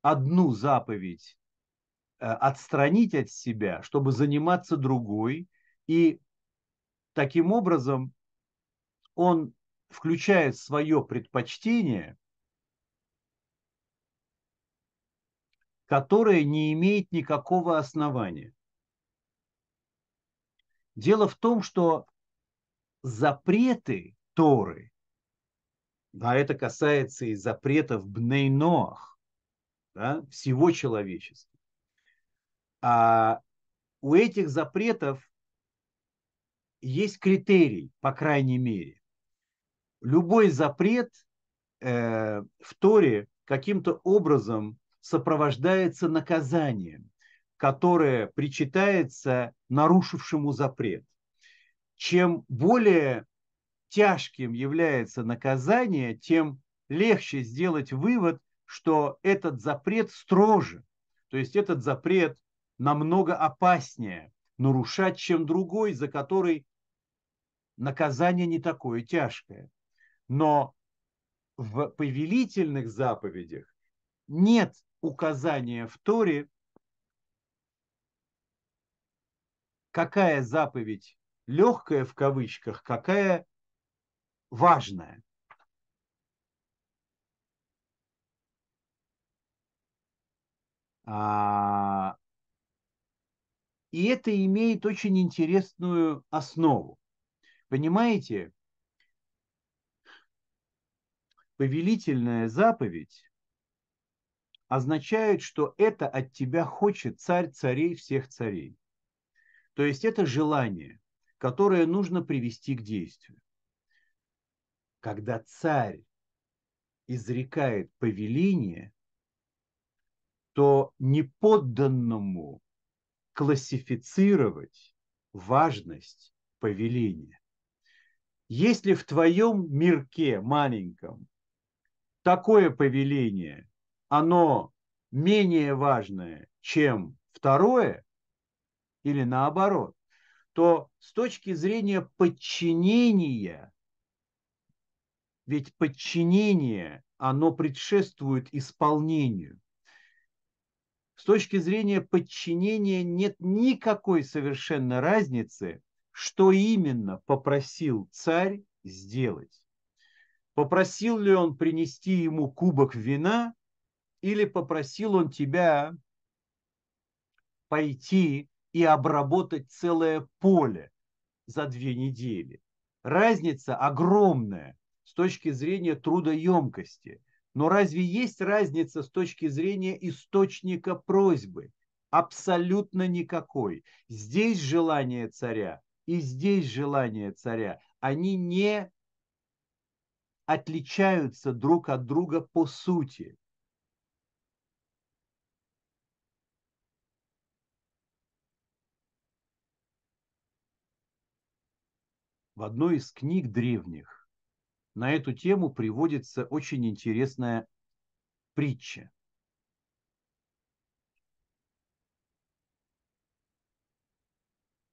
одну заповедь Э, отстранить от себя, чтобы заниматься другой. И таким образом он включает свое предпочтение, которое не имеет никакого основания. Дело в том, что запреты Торы, а это касается и запретов Бнейноах, да, всего человечества, а у этих запретов есть критерий, по крайней мере. Любой запрет э, в Торе каким-то образом сопровождается наказанием, которое причитается нарушившему запрет. Чем более тяжким является наказание, тем легче сделать вывод, что этот запрет строже. То есть этот запрет намного опаснее нарушать, чем другой, за который наказание не такое тяжкое. Но в повелительных заповедях нет указания в Торе, какая заповедь легкая в кавычках, какая важная. И это имеет очень интересную основу. Понимаете, повелительная заповедь означает, что это от тебя хочет царь царей всех царей. То есть это желание, которое нужно привести к действию. Когда царь изрекает повеление, то неподданному классифицировать важность повеления. Если в твоем мирке маленьком такое повеление, оно менее важное, чем второе, или наоборот, то с точки зрения подчинения, ведь подчинение, оно предшествует исполнению. С точки зрения подчинения нет никакой совершенно разницы, что именно попросил царь сделать. Попросил ли он принести ему кубок вина, или попросил он тебя пойти и обработать целое поле за две недели. Разница огромная с точки зрения трудоемкости. Но разве есть разница с точки зрения источника просьбы? Абсолютно никакой. Здесь желание царя и здесь желание царя. Они не отличаются друг от друга по сути. В одной из книг древних на эту тему приводится очень интересная притча.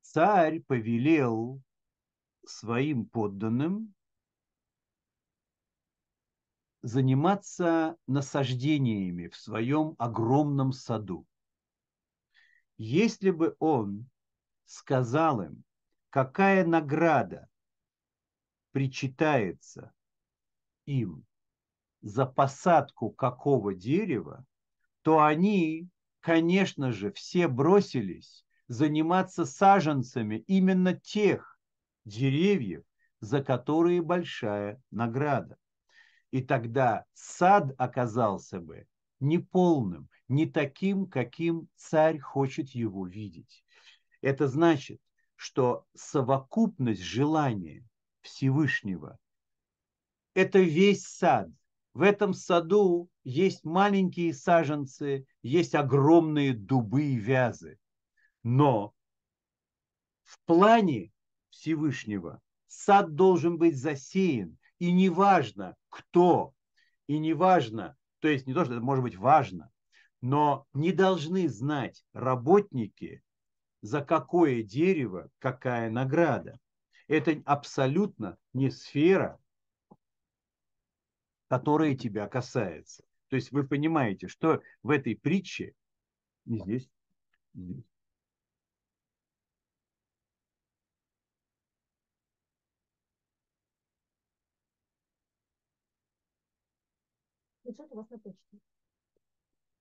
Царь повелел своим подданным заниматься насаждениями в своем огромном саду. Если бы он сказал им, какая награда причитается им за посадку какого дерева, то они, конечно же, все бросились заниматься саженцами именно тех деревьев, за которые большая награда. И тогда сад оказался бы неполным, не таким, каким царь хочет его видеть. Это значит, что совокупность желания Всевышнего. Это весь сад. В этом саду есть маленькие саженцы, есть огромные дубы и вязы. Но в плане Всевышнего сад должен быть засеян. И неважно, кто, и неважно, то есть не то, что это может быть важно, но не должны знать работники, за какое дерево какая награда. Это абсолютно не сфера, которая тебя касается. То есть вы понимаете, что в этой притче не здесь, здесь. у вас на почте.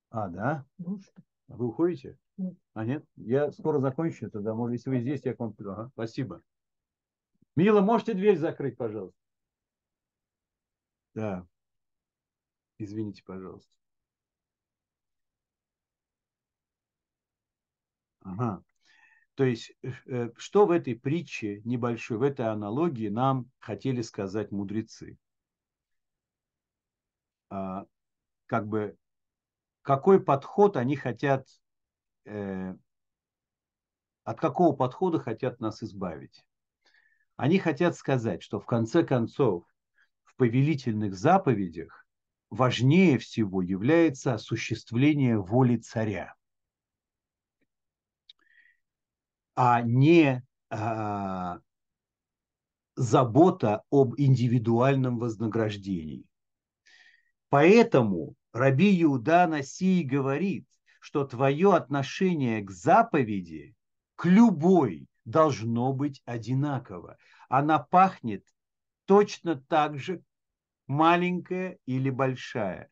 А, да? Ну что? Вы уходите? Нет. А нет? Я скоро закончу тогда. Может, если вы здесь, я к вам приду. Ага, спасибо. Мила, можете дверь закрыть, пожалуйста? Да. Извините, пожалуйста. Ага. То есть, э, что в этой притче небольшой, в этой аналогии нам хотели сказать мудрецы? А, как бы, какой подход они хотят, э, от какого подхода хотят нас избавить? Они хотят сказать, что в конце концов в повелительных заповедях важнее всего является осуществление воли царя. а не а, забота об индивидуальном вознаграждении. Поэтому Раби Иуда Насий говорит, что твое отношение к заповеди, к любой, должно быть одинаково. Она пахнет точно так же, маленькая или большая.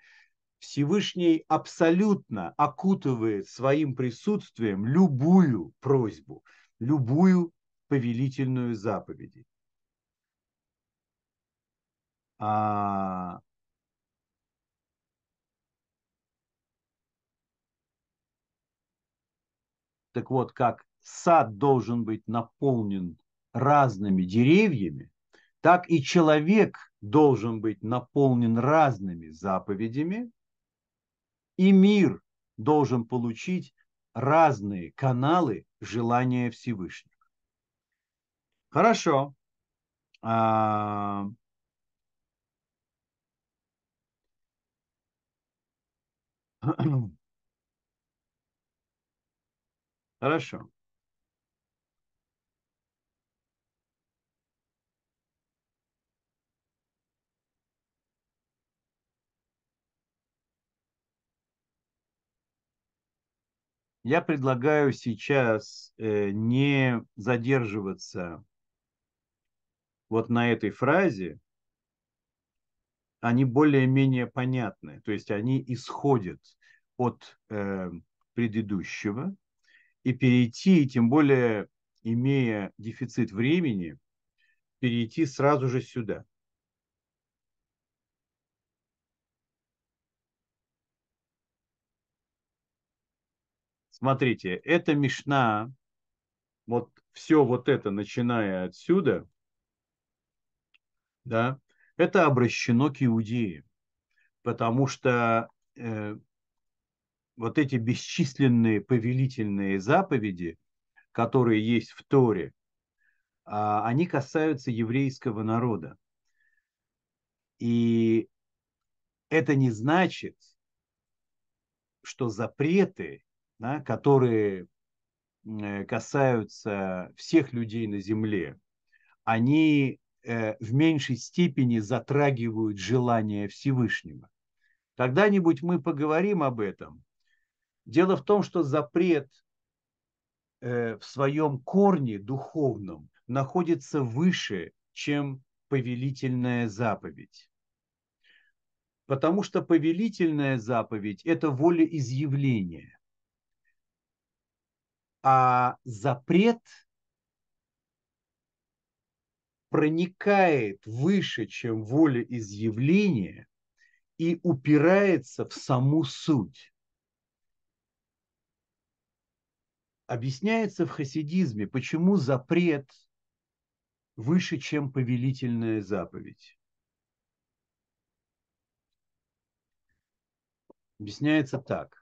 Всевышний абсолютно окутывает своим присутствием любую просьбу, любую повелительную заповедь. А... Так вот, как сад должен быть наполнен разными деревьями, так и человек должен быть наполнен разными заповедями, и мир должен получить разные каналы желания Всевышнего. Хорошо. А... Хорошо. Я предлагаю сейчас э, не задерживаться вот на этой фразе, они более-менее понятны, то есть они исходят от э, предыдущего, и перейти, тем более имея дефицит времени, перейти сразу же сюда. Смотрите, эта Мишна, вот все вот это, начиная отсюда, да, это обращено к иудеям, потому что э, вот эти бесчисленные повелительные заповеди, которые есть в Торе, э, они касаются еврейского народа. И это не значит, что запреты да, которые э, касаются всех людей на Земле, они э, в меньшей степени затрагивают желание Всевышнего. Когда-нибудь мы поговорим об этом. Дело в том, что запрет э, в своем корне духовном находится выше, чем повелительная заповедь. Потому что повелительная заповедь – это волеизъявление а запрет проникает выше, чем воля изъявления и упирается в саму суть. Объясняется в хасидизме, почему запрет выше, чем повелительная заповедь. Объясняется так.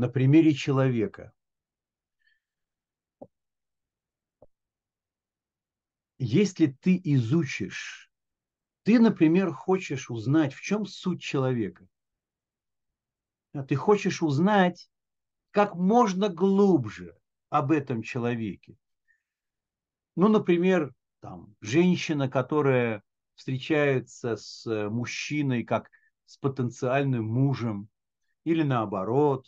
На примере человека. Если ты изучишь, ты, например, хочешь узнать, в чем суть человека. А ты хочешь узнать как можно глубже об этом человеке. Ну, например, там, женщина, которая встречается с мужчиной как с потенциальным мужем, или наоборот,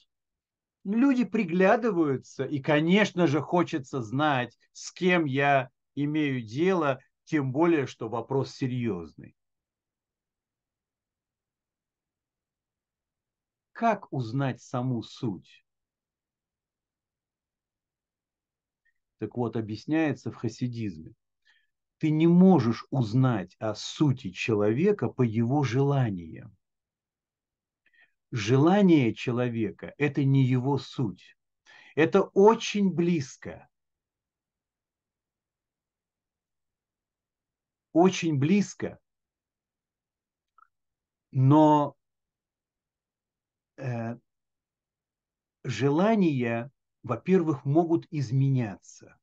люди приглядываются, и, конечно же, хочется знать, с кем я имею дело, тем более, что вопрос серьезный. Как узнать саму суть? Так вот, объясняется в хасидизме, ты не можешь узнать о сути человека по его желаниям. Желание человека – это не его суть. Это очень близко. Очень близко. Но э, желания, во-первых, могут изменяться.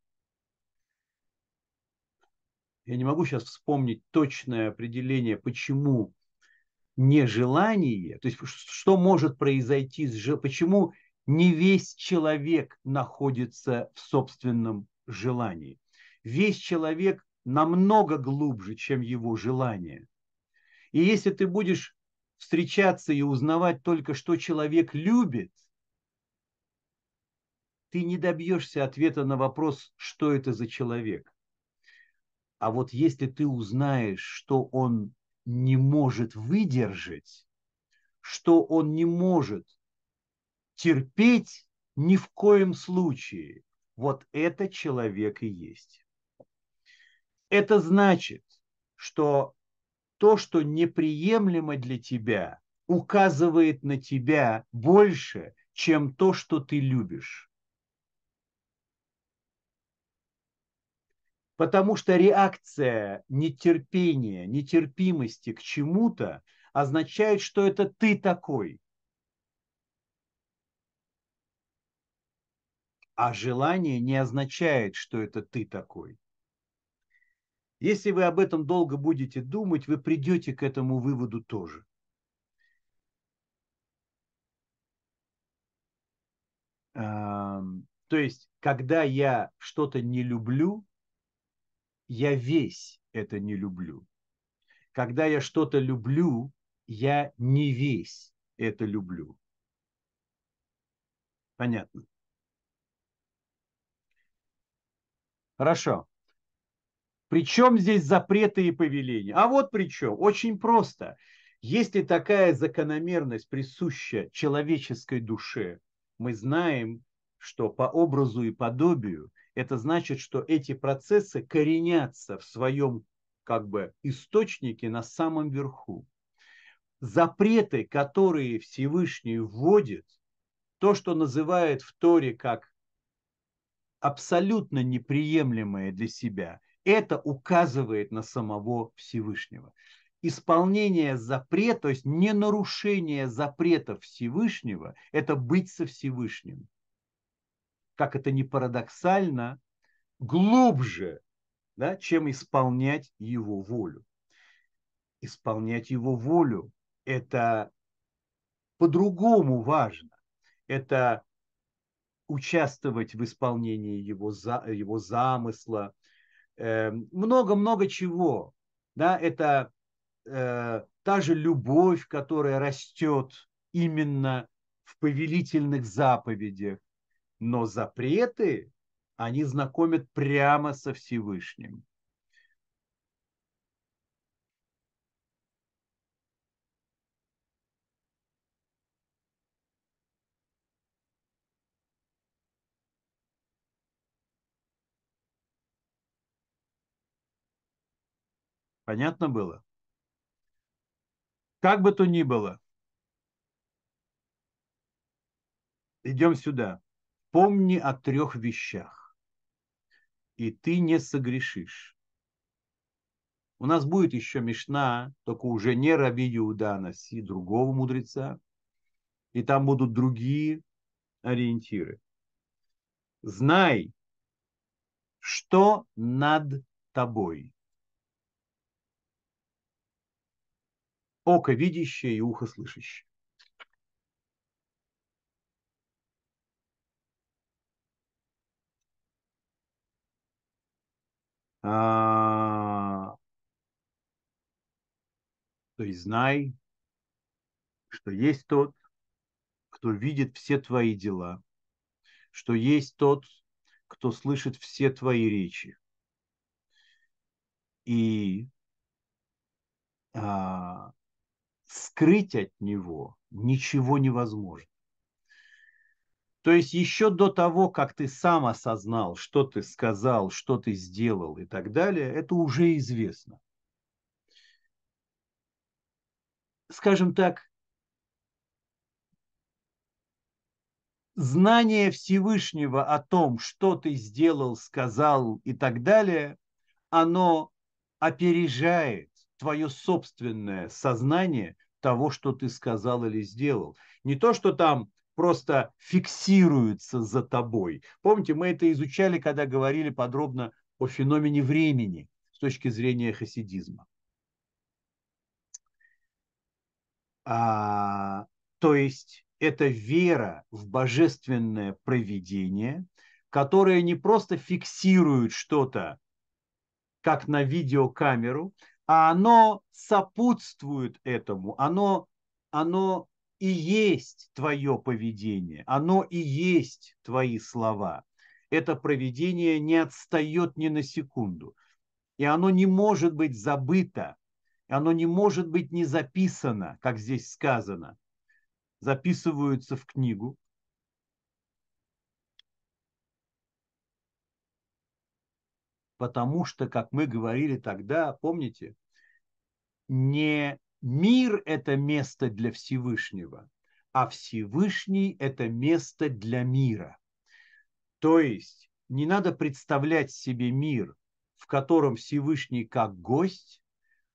Я не могу сейчас вспомнить точное определение, почему нежелание, то есть что может произойти, с, почему не весь человек находится в собственном желании. Весь человек намного глубже, чем его желание. И если ты будешь встречаться и узнавать только, что человек любит, ты не добьешься ответа на вопрос, что это за человек. А вот если ты узнаешь, что он не может выдержать, что он не может терпеть ни в коем случае, вот это человек и есть. Это значит, что то, что неприемлемо для тебя, указывает на тебя больше, чем то, что ты любишь. Потому что реакция нетерпения, нетерпимости к чему-то означает, что это ты такой. А желание не означает, что это ты такой. Если вы об этом долго будете думать, вы придете к этому выводу тоже. То есть, когда я что-то не люблю, я весь это не люблю. Когда я что-то люблю, я не весь это люблю. Понятно. Хорошо. Причем здесь запреты и повеления? А вот причем. Очень просто. Если такая закономерность присуща человеческой душе, мы знаем, что по образу и подобию это значит, что эти процессы коренятся в своем как бы источнике на самом верху. Запреты, которые Всевышний вводит, то, что называет в Торе как абсолютно неприемлемое для себя, это указывает на самого Всевышнего. Исполнение запрета, то есть не нарушение запрета Всевышнего, это быть со Всевышним как это не парадоксально, глубже, да, чем исполнять его волю. Исполнять его волю – это по-другому важно. Это участвовать в исполнении его, за, его замысла, эм, много-много э, чего. Да, это э, та же любовь, которая растет именно в повелительных заповедях, но запреты они знакомят прямо со Всевышним. Понятно было? Как бы то ни было, идем сюда. Помни о трех вещах, и ты не согрешишь. У нас будет еще Мишна, только уже не Раби Иуда, а носи другого мудреца. И там будут другие ориентиры. Знай, что над тобой. Око видящее и ухо слышащее. А, то есть знай, что есть тот, кто видит все твои дела, что есть тот, кто слышит все твои речи. И а, скрыть от него ничего невозможно. То есть еще до того, как ты сам осознал, что ты сказал, что ты сделал и так далее, это уже известно. Скажем так, знание Всевышнего о том, что ты сделал, сказал и так далее, оно опережает твое собственное сознание того, что ты сказал или сделал. Не то, что там просто фиксируется за тобой. Помните, мы это изучали, когда говорили подробно о феномене времени с точки зрения хасидизма. А, то есть это вера в божественное проведение, которое не просто фиксирует что-то, как на видеокамеру, а оно сопутствует этому, оно, оно и есть твое поведение, оно и есть твои слова. Это проведение не отстает ни на секунду. И оно не может быть забыто, оно не может быть не записано, как здесь сказано. Записываются в книгу. Потому что, как мы говорили тогда, помните, не Мир – это место для Всевышнего, а Всевышний – это место для мира. То есть не надо представлять себе мир, в котором Всевышний как гость,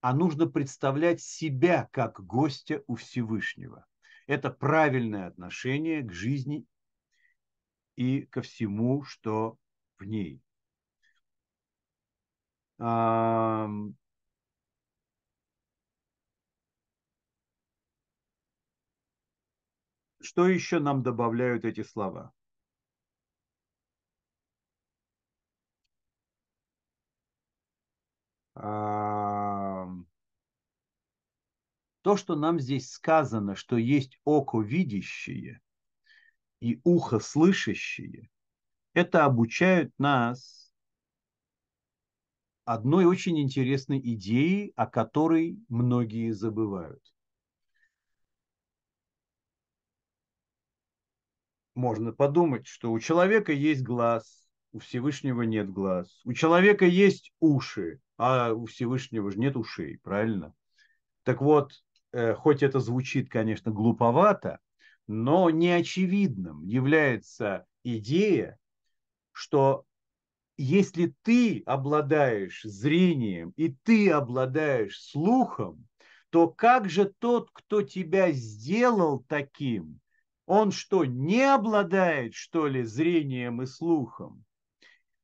а нужно представлять себя как гостя у Всевышнего. Это правильное отношение к жизни и ко всему, что в ней. Что еще нам добавляют эти слова? То, что нам здесь сказано, что есть око видящее и ухо слышащее, это обучают нас одной очень интересной идее, о которой многие забывают. Можно подумать, что у человека есть глаз, у Всевышнего нет глаз. У человека есть уши, а у Всевышнего же нет ушей, правильно? Так вот, э, хоть это звучит, конечно, глуповато, но неочевидным является идея, что если ты обладаешь зрением и ты обладаешь слухом, то как же тот, кто тебя сделал таким, он что, не обладает, что ли, зрением и слухом?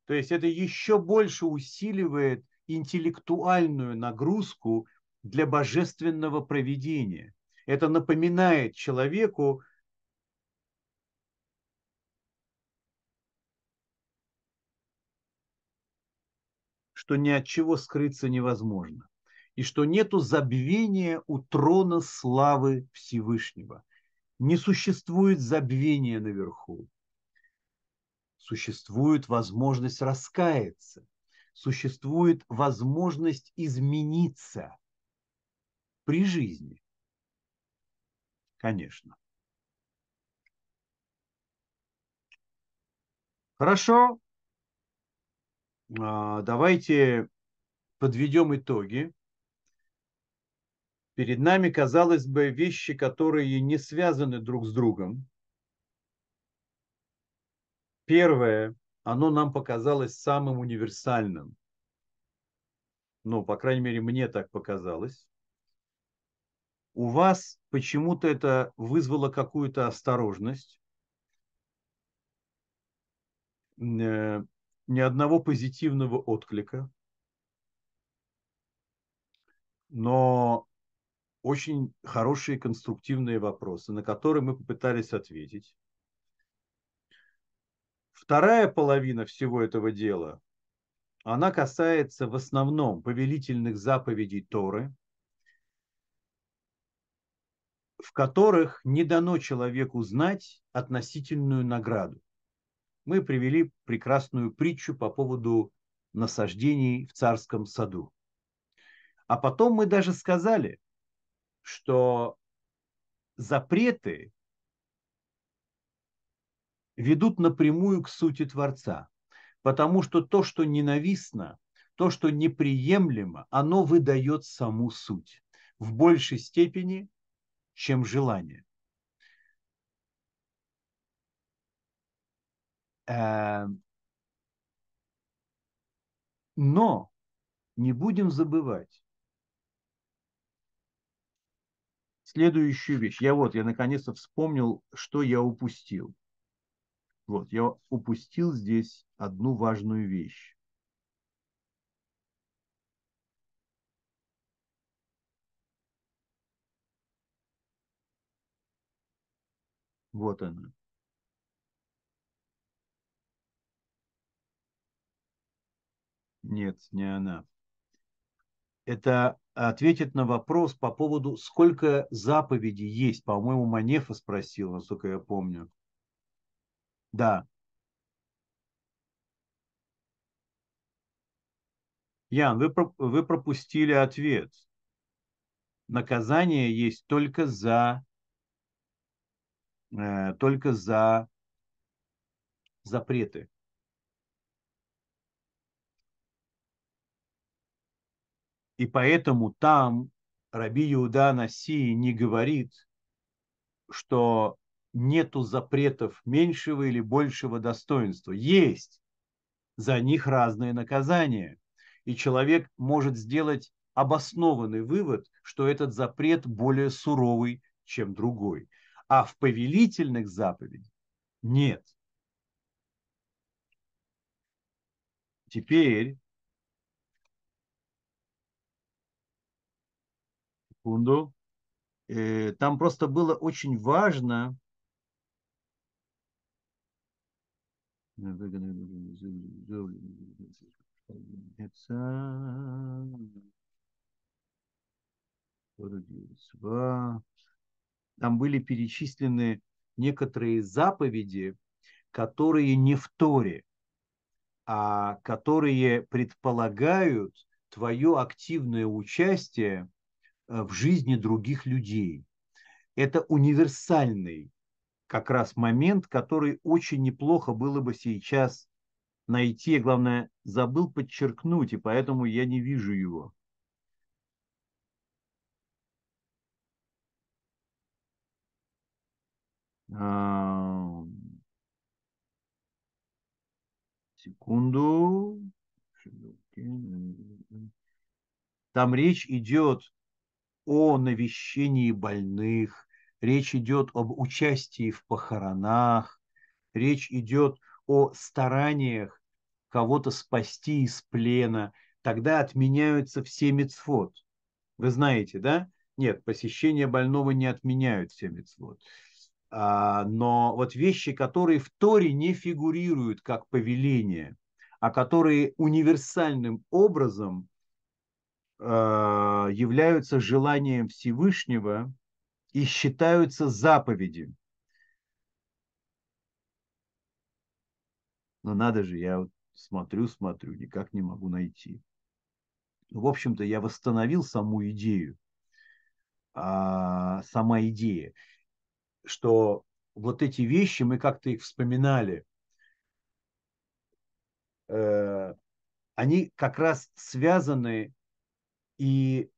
То есть это еще больше усиливает интеллектуальную нагрузку для божественного проведения. Это напоминает человеку, что ни от чего скрыться невозможно, и что нету забвения у трона славы Всевышнего. Не существует забвения наверху. Существует возможность раскаяться. Существует возможность измениться при жизни. Конечно. Хорошо. А, давайте подведем итоги перед нами, казалось бы, вещи, которые не связаны друг с другом. Первое, оно нам показалось самым универсальным. Ну, по крайней мере, мне так показалось. У вас почему-то это вызвало какую-то осторожность. Э, ни одного позитивного отклика. Но очень хорошие конструктивные вопросы, на которые мы попытались ответить. Вторая половина всего этого дела, она касается в основном повелительных заповедей Торы, в которых не дано человеку знать относительную награду. Мы привели прекрасную притчу по поводу насаждений в царском саду. А потом мы даже сказали, что запреты ведут напрямую к сути Творца. Потому что то, что ненавистно, то, что неприемлемо, оно выдает саму суть в большей степени, чем желание. Эм, но не будем забывать следующую вещь. Я вот, я наконец-то вспомнил, что я упустил. Вот, я упустил здесь одну важную вещь. Вот она. Нет, не она. Это ответит на вопрос по поводу, сколько заповедей есть. По-моему, Манефа спросил, насколько я помню. Да. Ян, вы, вы пропустили ответ. Наказание есть только за, э, только за запреты. И поэтому там Раби Иуда Наси не говорит, что нету запретов меньшего или большего достоинства. Есть. За них разные наказания. И человек может сделать обоснованный вывод, что этот запрет более суровый, чем другой. А в повелительных заповедях нет. Теперь секунду. Э, там просто было очень важно там были перечислены некоторые заповеди, которые не в Торе, а которые предполагают твое активное участие в жизни других людей. Это универсальный как раз момент, который очень неплохо было бы сейчас найти. Главное, забыл подчеркнуть, и поэтому я не вижу его. А, секунду. Там речь идет о навещении больных, речь идет об участии в похоронах, речь идет о стараниях кого-то спасти из плена, тогда отменяются все мецвод. Вы знаете, да? Нет, посещение больного не отменяют все мецвод. А, но вот вещи, которые в Торе не фигурируют как повеление, а которые универсальным образом являются желанием Всевышнего и считаются заповедями. Но надо же, я вот смотрю, смотрю, никак не могу найти. В общем-то, я восстановил саму идею. А, сама идея, что вот эти вещи, мы как-то их вспоминали, э, они как раз связаны и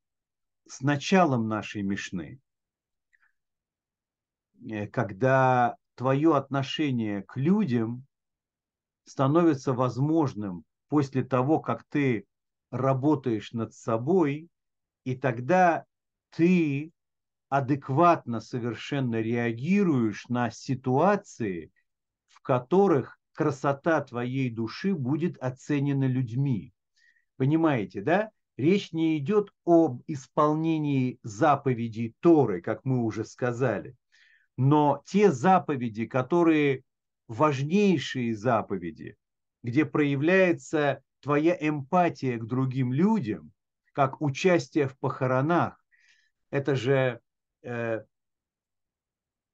с началом нашей Мишны, э, когда твое отношение к людям становится возможным после того, как ты работаешь над собой, и тогда ты адекватно совершенно реагируешь на ситуации, в которых красота твоей души будет оценена людьми. Понимаете, да? Речь не идет об исполнении заповедей Торы, как мы уже сказали, но те заповеди, которые важнейшие заповеди, где проявляется твоя эмпатия к другим людям, как участие в похоронах, это же э,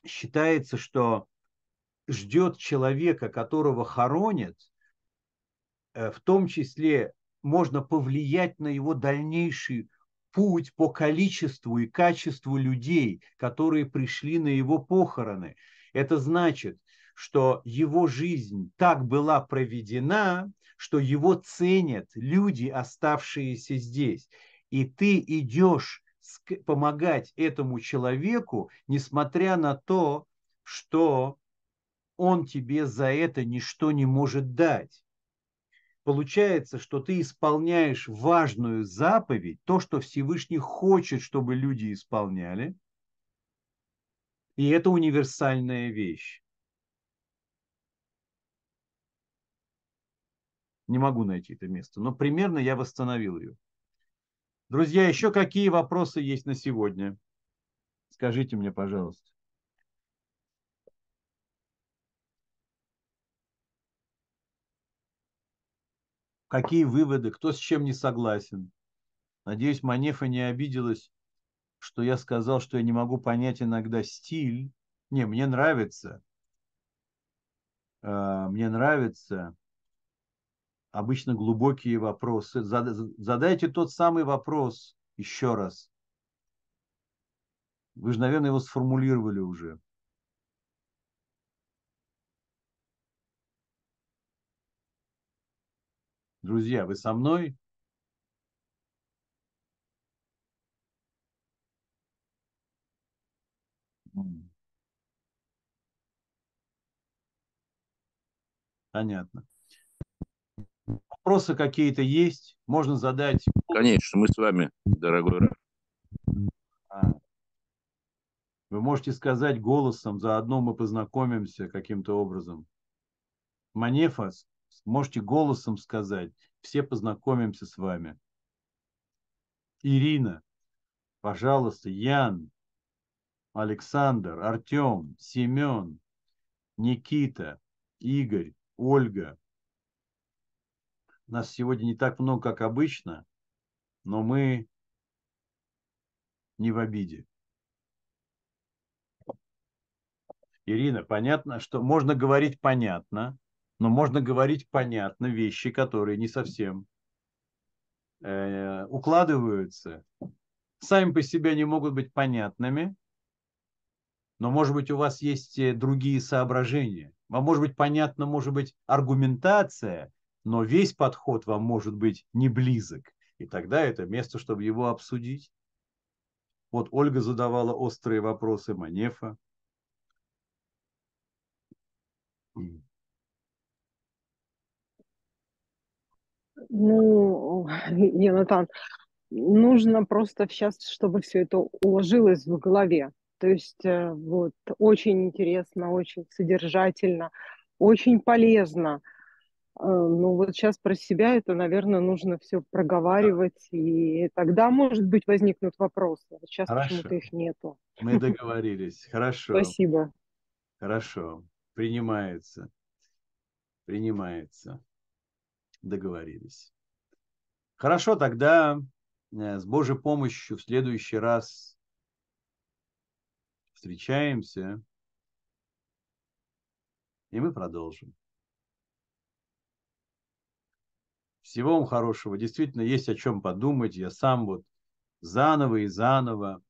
считается, что ждет человека, которого хоронят, э, в том числе можно повлиять на его дальнейший путь по количеству и качеству людей, которые пришли на его похороны. Это значит, что его жизнь так была проведена, что его ценят люди, оставшиеся здесь. И ты идешь помогать этому человеку, несмотря на то, что он тебе за это ничто не может дать. Получается, что ты исполняешь важную заповедь, то, что Всевышний хочет, чтобы люди исполняли, и это универсальная вещь. Не могу найти это место, но примерно я восстановил ее. Друзья, еще какие вопросы есть на сегодня? Скажите мне, пожалуйста. Какие выводы, кто с чем не согласен? Надеюсь, Манефа не обиделась, что я сказал, что я не могу понять иногда стиль. Не, мне нравится. А, мне нравится обычно глубокие вопросы. Задайте тот самый вопрос еще раз. Вы же, наверное, его сформулировали уже. Друзья, вы со мной? Понятно. Вопросы какие-то есть? Можно задать? Конечно, мы с вами, дорогой а. Вы можете сказать голосом, заодно мы познакомимся каким-то образом. Манефас, можете голосом сказать, все познакомимся с вами. Ирина, пожалуйста, Ян, Александр, Артем, Семен, Никита, Игорь, Ольга, нас сегодня не так много, как обычно, но мы не в обиде. Ирина, понятно, что можно говорить понятно, но можно говорить понятно вещи, которые не совсем э, укладываются. Сами по себе не могут быть понятными, но, может быть, у вас есть э, другие соображения. Вам может быть понятно, может быть, аргументация, но весь подход вам может быть не близок. И тогда это место, чтобы его обсудить. Вот Ольга задавала острые вопросы Манефа. Ну, Янатан, нужно просто сейчас, чтобы все это уложилось в голове. То есть э, вот очень интересно, очень содержательно, очень полезно. Э, ну вот сейчас про себя это, наверное, нужно все проговаривать, и тогда, может быть, возникнут вопросы. Сейчас почему-то их нету. Мы договорились. Хорошо. Спасибо. Хорошо. Принимается. Принимается. Договорились. Хорошо, тогда э, с Божьей помощью в следующий раз встречаемся, и мы продолжим. Всего вам хорошего. Действительно, есть о чем подумать. Я сам вот заново и заново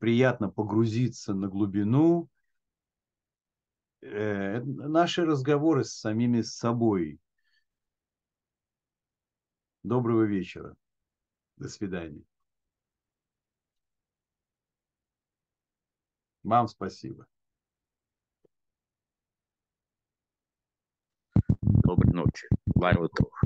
приятно погрузиться на глубину. Э, наши разговоры с самими собой. Доброго вечера. До свидания. Вам спасибо. Доброй ночи. Лайва Тох.